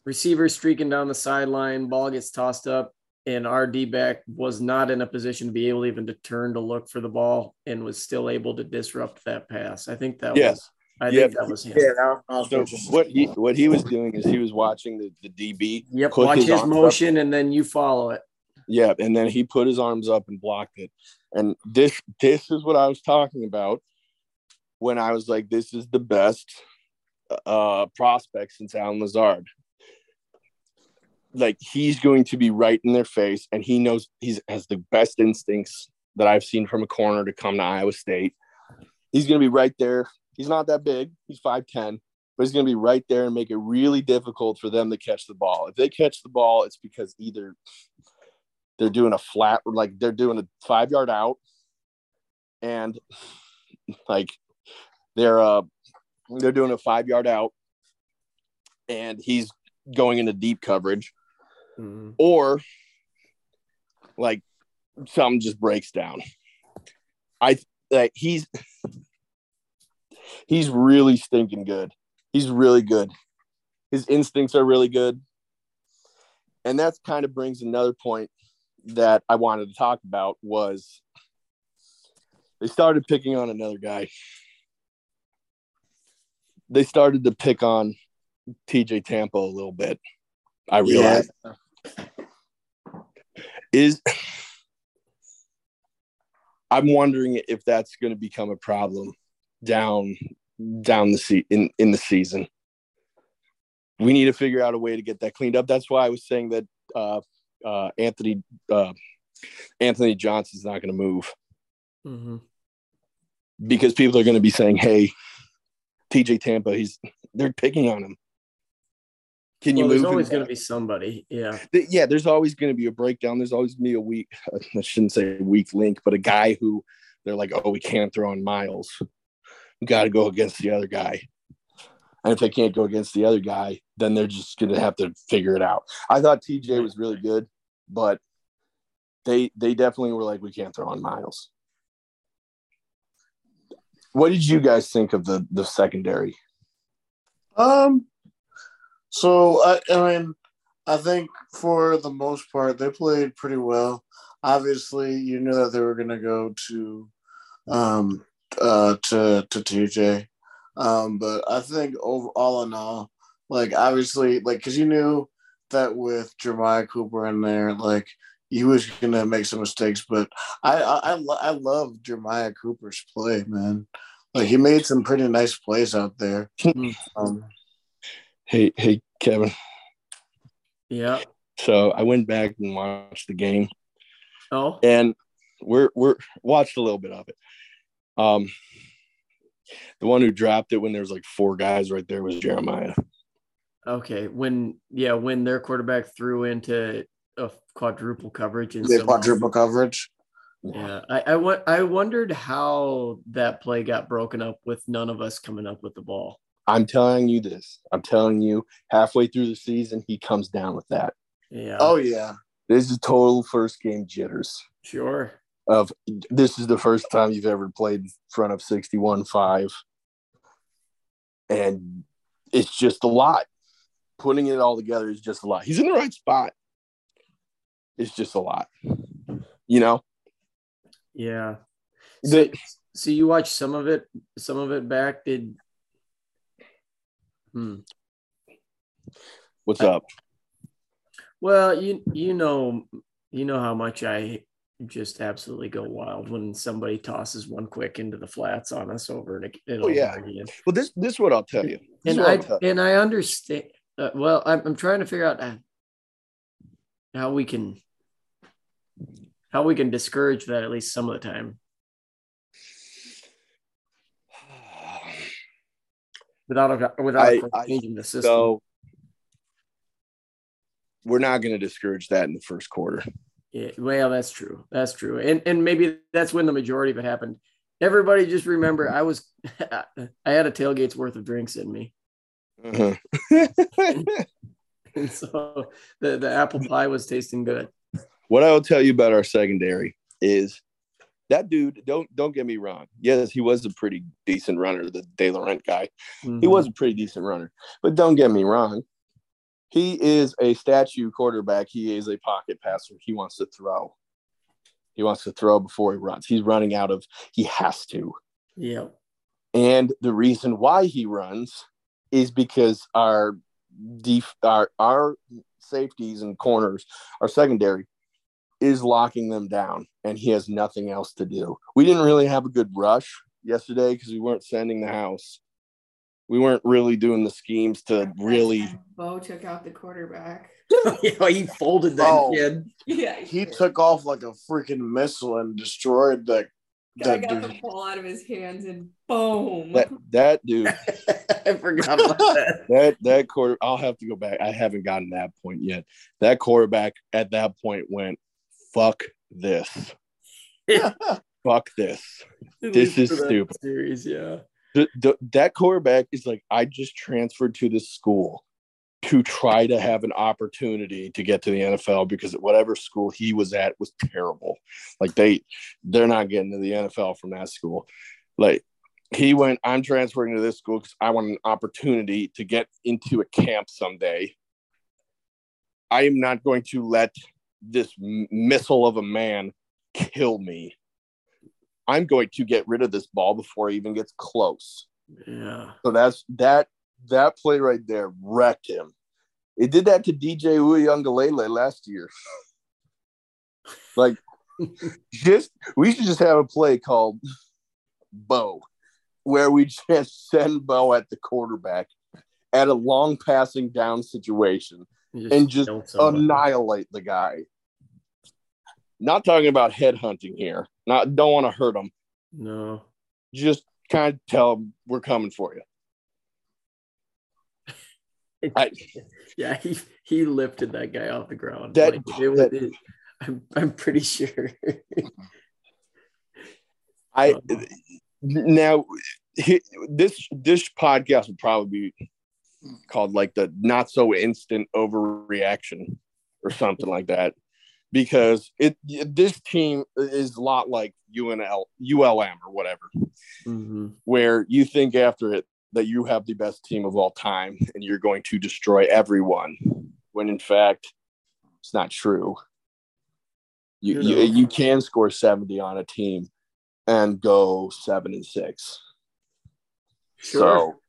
receiver streaking down the sideline, ball gets tossed up, and our D back was not in a position to be able even to turn to look for the ball and was still able to disrupt that pass? I think that Yes. was. I Yeah. think that was him. Yeah, was So what he what he was doing is he was watching the, the DB. Yep. put Watch his, arms up. motion and then you follow it. Yeah, and then he put his arms up and blocked it. And this this is what I was talking about when I was like, this is the best uh prospect since Allen Lazard. Like he's going to be right in their face, and he knows he's has the best instincts that I've seen from a corner to come to Iowa State. He's going to be right there. He's not that big. He's 5'10, but he's going to be right there and make it really difficult for them to catch the ball. If they catch the ball, it's because either they're doing a flat, like they're doing a five yard out, and like they're uh they're doing a five yard out, and he's going into deep coverage, Mhm. or like something just breaks down. I like he's he's really stinking good. He's really good. His instincts are really good. And that kind of brings another point that I wanted to talk about was they started picking on another guy. They started to pick on TJ Tampa a little bit. I realized is *sighs* I'm wondering if that's going to become a problem down down the se- in in the season. We need to figure out a way to get that cleaned up. That's why I was saying that uh, uh, Anthony uh, Anthony Johnson's not going to move Mhm. because people are going to be saying, "Hey, TJ Tampa, he's they're picking on him." Can you Well, move? there's always going to be somebody. Yeah. Th- yeah, there's always going to be a breakdown. There's always going to be a weak, *laughs* I shouldn't say weak link, but a guy who they're like, oh, we can't throw on Miles. We got to go against the other guy. And if they can't go against the other guy, then they're just going to have to figure it out. I thought TJ was really good, but they they definitely were like, we can't throw on Miles. What did you guys think of the the secondary? Um. So I, I mean, I think for the most part they played pretty well. Obviously, you knew that they were going to go to, um, uh, to to TJ, um, but I think over all in all, like obviously, like because you knew that with Jeremiah Cooper in there, like he was going to make some mistakes, but I I I, I love Jeremiah Cooper's play, man. Like he made some pretty nice plays out there. *laughs* Um, Hey, hey, Kevin. Yeah. So I went back and watched the game. Oh. and we're we're watched a little bit of it. Um, the one who dropped it when there was like four guys right there was Jeremiah. Okay. When yeah, when their quarterback threw into a quadruple coverage and They some- quadruple coverage. Yeah, I I, wa- I wondered how that play got broken up with none of us coming up with the ball. I'm telling you this. I'm telling you, halfway through the season, he comes down with that. Yeah. Oh yeah. This is total first game jitters. sure. Of this is the first time you've ever played in front of 61-5. And it's just a lot. Putting it all together is just a lot. He's in the right spot. It's just a lot. You know? Yeah. The, so you watched some of it, some of it back. Did hmm. What's up? Well, you you know you know how much I just absolutely go wild when somebody tosses one quick into the flats on us over and, and Oh, yeah. again. Well, this this is what I'll tell you. This And I you. and I understand. Uh, well, I'm I'm trying to figure out uh, how we can how we can discourage that at least some of the time without without I- course, I- changing the system. So we're not going to discourage that in the first quarter. Yeah, well, that's true. That's true. And and maybe that's when the majority of it happened. Everybody just remember I was *laughs* I had a tailgate's worth of drinks in me. Uh-huh. *laughs* And so the, the apple pie was tasting good. what I will tell you about our secondary is that dude. Don't don't get me wrong. Yes, he was a pretty decent runner, the De Laurent guy. He Mhm. was a pretty decent runner, but don't get me wrong. He is a statue quarterback. He is a pocket passer. He wants to throw. He wants to throw before he runs. He's running out of. He has to. Yeah. And the reason why he runs is because our def- our our safeties and corners, our secondary, is locking them down, and he has nothing else to do. We didn't really have a good rush yesterday because we weren't sending the house. We weren't really doing the schemes to really. Bo took out the quarterback. *laughs* *laughs* yeah, he folded that Oh. kid. Yeah, He took off like a freaking missile and destroyed the guy that got the dude. ball out of his hands and boom. That that dude, *laughs* I forgot about that. that that quarter. I'll have to go back. I haven't gotten that point yet. That quarterback at that point went, "Fuck this." *laughs* Fuck this. At This is stupid. Series, yeah. the, the, that quarterback is like, I just transferred to this school to try to have an opportunity to get to the NFL because whatever school he was at was terrible. Like they, they're not getting to the NFL from that school. Like he went, I'm transferring to this school because I want an opportunity to get into a camp someday. I am not going to let this missile of a man kill me. I'm going to get rid of this ball before it even gets close. Yeah. So that's that that play right there wrecked him. It did that to DJ Uiagalelei last year. *laughs* like *laughs* just we should just have a play called Bo, where we just send Bo at the quarterback at a long passing down situation and just annihilate the guy. Not talking about headhunting here. Not don't want to hurt him. no. Just kind of tell him we're coming for you. *laughs* I- yeah, he he lifted that guy off the ground. That- Like, it that- it- I'm I'm pretty sure. I *laughs* Uh-huh. now he- this this podcast would probably be called like the not so instant overreaction or something like that. Because it this team is a lot like UNL ULM or whatever. Mhm. where you think after it that you have the best team of all time and you're going to destroy everyone when in fact it's not true. You, You you, can score 70 on a team and go seven and six. Sure. so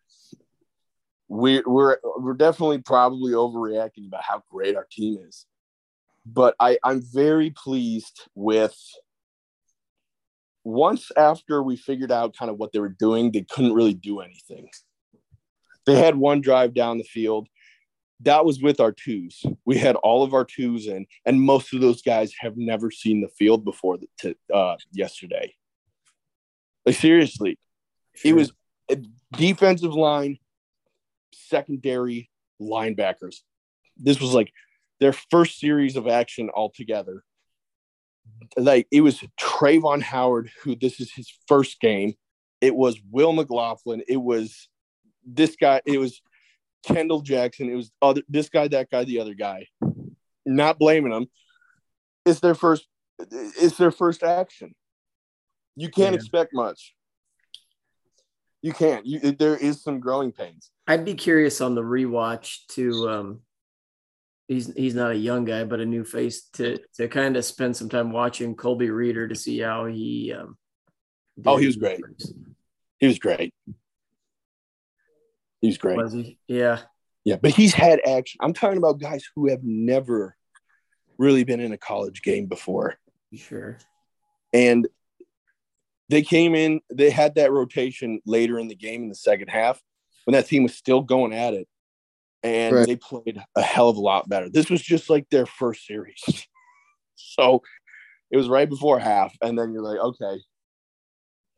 we're we're we're definitely probably overreacting about how great our team is. But i i'm very pleased with once after we figured out kind of what they were doing they couldn't really do anything. They had one drive down the field. That was with our twos. We had all of our twos in and most of those guys have never seen the field before the, to, uh, yesterday. Like seriously. It was a defensive line, secondary linebackers. This was like their first series of action altogether. Like it was Trayvon Howard, who this is his first game. It was Will McLaughlin. It was this guy. It was Kendall Jackson. It was other this guy, that guy, the other guy. Not blaming them. It's their first. It's their first action. You can't Yeah. expect much. You can't. You, there is some growing pains. I'd be curious on the rewatch to um he's he's not a young guy but a new face to to kind of spend some time watching Colby Reeder to see how he um Oh, he was great. He was great. He was great. Was he? Yeah. Yeah, but he's had action. I'm talking about guys who have never really been in a college game before. Sure. And they came in, they had that rotation later in the game in the second half when that team was still going at it. And Right. they played a hell of a lot better. This was just like their first series. *laughs* so it was right before half. And then you're like, okay,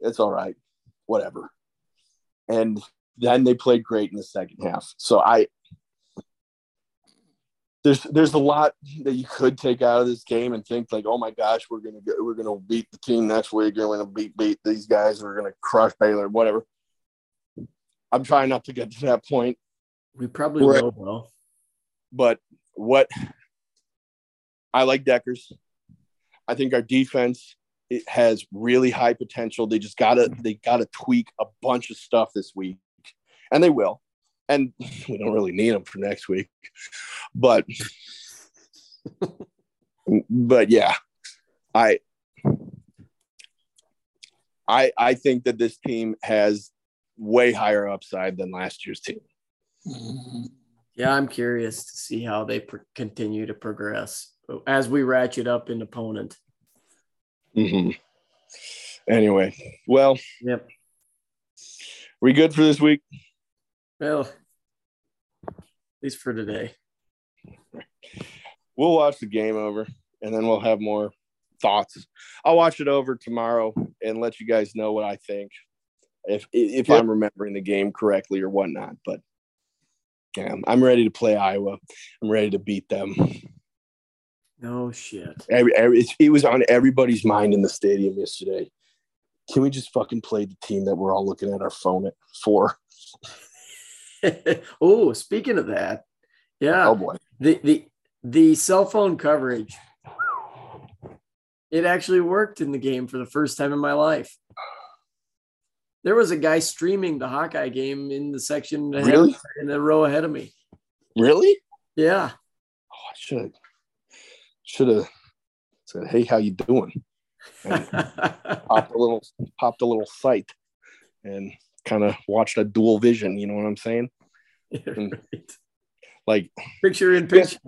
it's all right, whatever. And then they played great in the second half. So I, there's there's a lot that you could take out of this game and think like, oh my gosh, we're gonna get, we're gonna beat the team next week. We're gonna beat beat these guys. We're gonna crush Baylor, whatever. I'm trying not to get to that point, We probably will, though. but what I like Dekkers. I think our defense it has really high potential. They just gotta they gotta tweak a bunch of stuff this week, and they will. And *laughs* we don't really need them for next week, but *laughs* but yeah, I I I think that this team has way higher upside than last year's team. Yeah, I'm curious to see how they pr- continue to progress as we ratchet up in opponent. hmm Anyway, well, Yep. we good for this week? Well, at least for today. We'll watch the game over, and then we'll have more thoughts. I'll watch it over tomorrow and let you guys know what I think, if if Yep. I'm remembering the game correctly or whatnot. But yeah, I'm ready to play Iowa. I'm ready to beat them. No shit. Every, every, it was on everybody's mind in the stadium yesterday. Can we just fucking play the team that we're all looking at our phone at for? *laughs* oh, speaking of that, yeah, Oh boy. the the the cell phone coverage. It actually worked in the game for the first time in my life. There was a guy streaming the Hawkeye game in the section ahead Really? in the row ahead of me. Really? Yeah. Oh, I should should have said, "Hey, how you doing?" And *laughs* popped a little popped a little sight and kind of watched a dual vision. You know what I'm saying? Right. Like Picture in picture.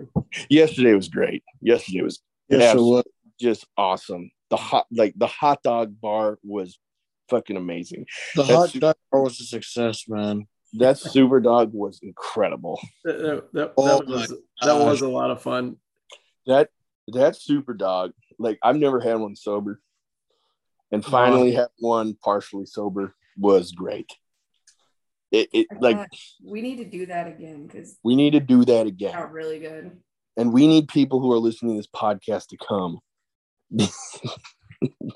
yesterday was great. Yesterday was Yes, it was. just awesome. The hot like the hot dog bar was fucking amazing. The That's- hot dog bar was a success, man. That super dog was incredible. That, that- that Oh was, that was a lot of fun. That that super dog, like I've never had one sober, and finally had one partially sober was great. It, it like thought we need to do that again because we need to do that again, got really good. and we need people who are listening to this podcast to come *laughs*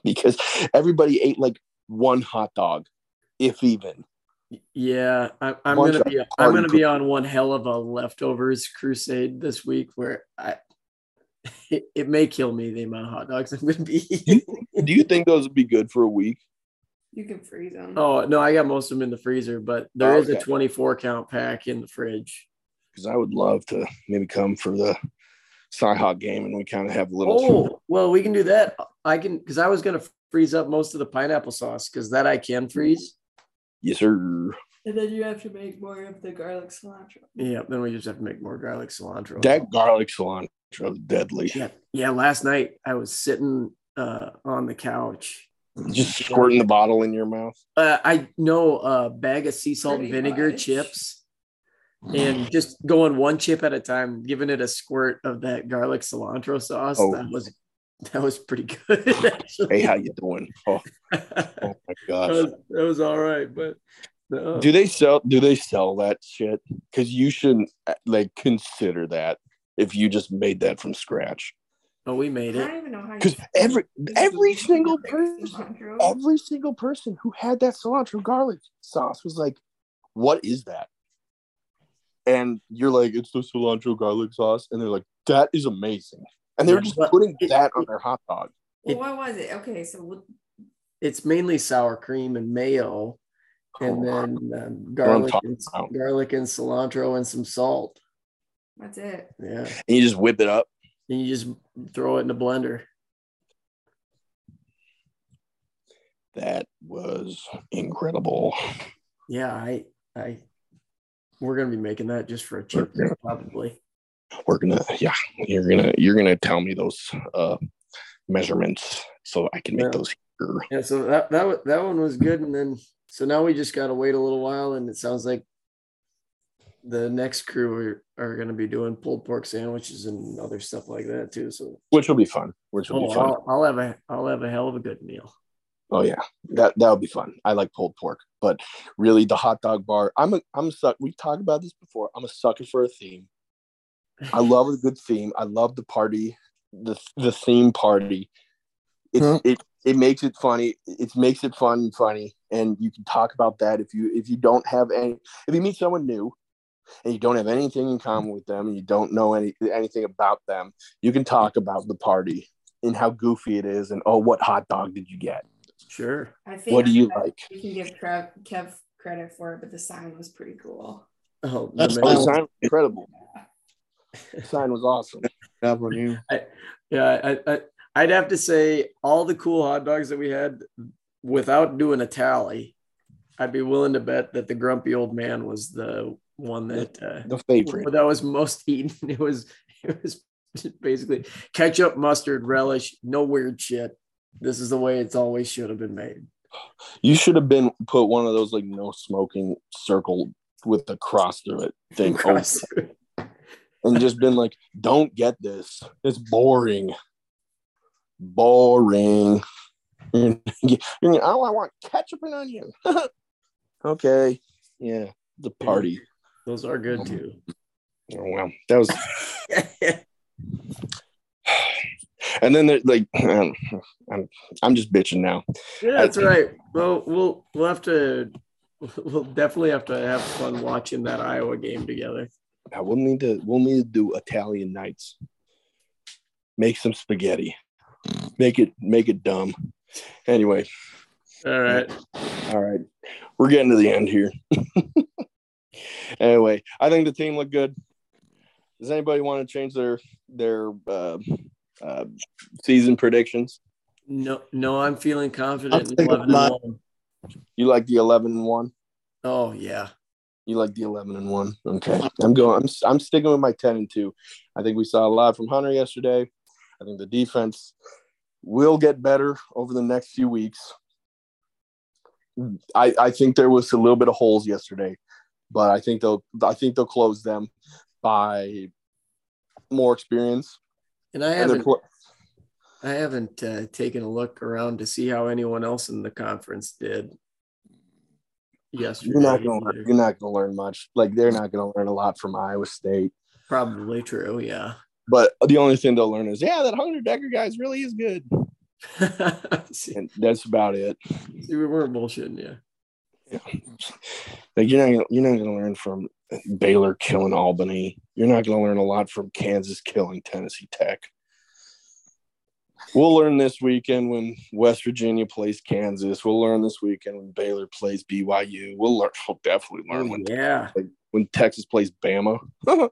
because everybody ate like one hot dog, if even. Yeah, I, I'm gonna be I'm gonna be on one hell of a leftovers crusade this week where I *laughs* it, it may kill me the amount of hot dogs *laughs* I'm gonna be eating. Do you think those would be good for a week? You can freeze them. oh no, I got most of them in the freezer, but there oh, is a Okay. 24 count pack in the fridge. Because I would love to maybe come for the Cyhawk game, and we kind of have a little. Oh well, we can do that. I can because I was gonna freeze up most of the pineapple sauce because that I can freeze. Yes, sir. And then you have to make more of the garlic cilantro. Yeah, then we just have to make more garlic cilantro. That garlic cilantro is deadly. yeah, yeah. Last night I was sitting uh, on the couch. Just squirting the bottle in your mouth. Uh, I know a bag of sea salt Pretty vinegar much. chips, and just going one chip at a time, giving it a squirt of that garlic cilantro sauce. Oh. That was *laughs* that was pretty good. *laughs* Actually. Hey, how you doing? Oh, *laughs* oh my gosh. was, that was all right, but no. Do they sell? Do they sell that shit? Because you shouldn't uh, like consider that if you just made that from scratch. oh, we made it. I don't even know how. 'Cause every- every single person- Every single person who had that cilantro garlic sauce was like, "What is that?" And you're like, "It's the cilantro garlic sauce," and they're like, "That is amazing." And they were just but putting it- that on their hot dog. Well, what was it? Okay, so what- It's mainly sour cream and mayo, and then um, garlic, and, about. garlic and cilantro and some salt. that's it. Yeah, and you just whip it up. and you just throw it in a blender. That was incredible. Yeah, I, I, we're gonna be making that just for a chip, probably. We're gonna, yeah, you're gonna, you're gonna tell me those uh measurements so I can make Yeah. those here. Yeah, so that that that one was good, and then so now we just gotta wait a little while, and it sounds like the next crew are, are gonna be doing pulled pork sandwiches and other stuff like that too. So which will be fun. Which will oh, be fun. I'll, I'll have a I'll have a hell of a good meal. Oh yeah, that that would be fun. I like pulled pork, but really the hot dog bar. I'm a I'm a suck. We talked about this before. I'm a sucker for a theme. I love a good theme. I love the party, the the theme party. It's Huh? it it makes it funny. It makes it fun and funny, and you can talk about that if you if you don't have any if you meet someone new and you don't have anything in common with them and you don't know any anything about them, you can talk about the party and how goofy it is and oh what hot dog did you get? Sure. I think What do you like? You can give Kev, Kev credit for it, but the sign was pretty cool. Oh, the That's Oh, the sign was incredible. The sign was awesome. Job on you. yeah, I, I I'd have to say all the cool hot dogs that we had without doing a tally. I'd be willing to bet that the grumpy old man was the one that uh, The favorite. that was most *laughs* eaten. It was it was basically ketchup, mustard, relish, no weird shit. This is the way it's always should have been made. You should have been put one of those like no smoking circle with the cross through it thing *laughs* over Cross- and just been like, don't get this. It's boring. Boring. *laughs* You're you're oh, I want ketchup and onion. *laughs* okay. Yeah. The party. Those are good too. Oh, wow. That was, *laughs* and then they're like, I'm, I'm, I'm just bitching now. Yeah, that's right. Well, we'll we'll have to we'll definitely have to have fun watching that Iowa game together. Now we'll need to, we'll need to do Italian nights. Make some spaghetti. Make it, make it dumb. Anyway. All right. All right. We're getting to the end here. *laughs* anyway, I think the team looked good. Does anybody want to change their their uh, uh, season predictions? No, no, I'm feeling confident in 11 my- and 1. You like the eleven and one? Oh yeah. You like the eleven and one? Okay, I'm going. I'm I'm sticking with my ten and two. I think we saw a lot from Hunter yesterday. I think the defense will get better over the next few weeks. I I think there was a little bit of holes yesterday, but I think they'll I think they'll close them by more experience. And I haven't pl- I haven't uh, taken a look around to see how anyone else in the conference did yesterday. you're not gonna learn, you're not gonna learn much. Like they're not gonna learn a lot from Iowa State. Probably true. Yeah. But the only thing they'll learn is yeah, that Hunter Decker guy really is good, *laughs* and that's about it. see, we weren't bullshitting. Yeah. Like you're not gonna, you're not going to learn from Baylor killing Albany. You're not going to learn a lot from Kansas killing Tennessee Tech. We'll learn this weekend when West Virginia plays Kansas. We'll learn this weekend when Baylor plays BYU. We'll learn. We'll definitely learn oh, when Yeah. when Texas plays Bama. *laughs*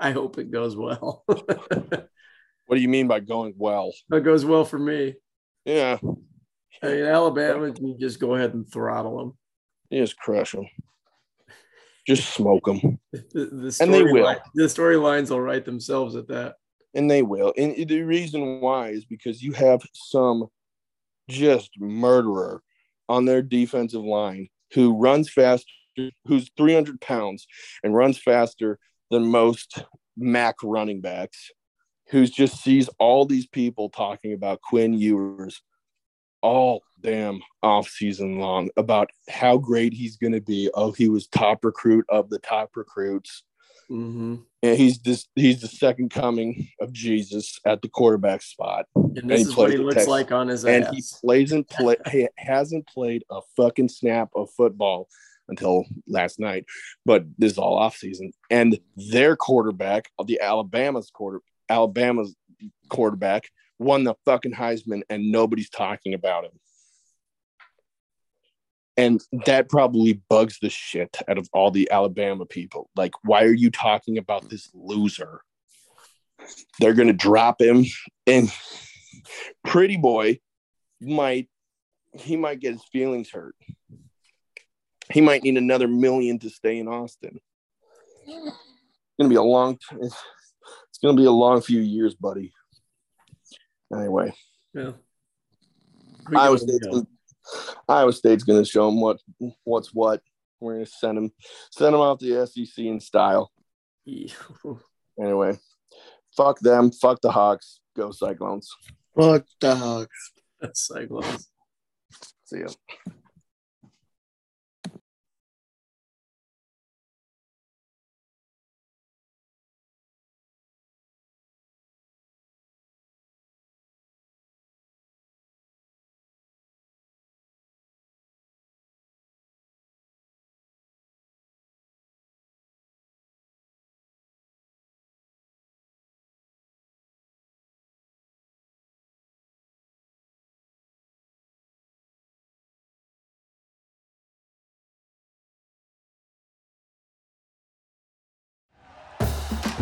I hope it goes well. What do you mean by going well? it goes well for me. Yeah, I mean, Alabama, you just go ahead and throttle them. you just crush them. Just smoke them. The, the And they storyline- will. The storylines will write themselves at that. And they will. And the reason why is because you have some just murderer on their defensive line who runs faster, who's 300 pounds and runs faster than most MAC running backs, who just sees all these people talking about Quinn Ewers all damn off season long about how great he's going to be. Oh, he was top recruit of the top recruits hmm and he's this he's the second coming of Jesus at the quarterback spot. And he this is what he looks Texas. like on his And ass. he plays and play he hasn't played a fucking snap of football until last night. But this is all off season. And their quarterback, the Alabama's quarter Alabama's quarterback, won the fucking Heisman and nobody's talking about him. And that probably bugs the shit out of all the Alabama people. Like, why are you talking about this loser? They're going to drop him. And Pretty Boy might he might get his feelings hurt. He might need another million to stay in Austin. It's gonna be a long. It's, it's gonna be a long few years, buddy. Anyway, Yeah. State's gonna, Iowa State's gonna show them what what's what. We're gonna send them send them off the SEC in style. *laughs* Anyway, fuck them. Fuck the Hawks. Go Cyclones. Fuck the Hawks. Cyclones. See ya.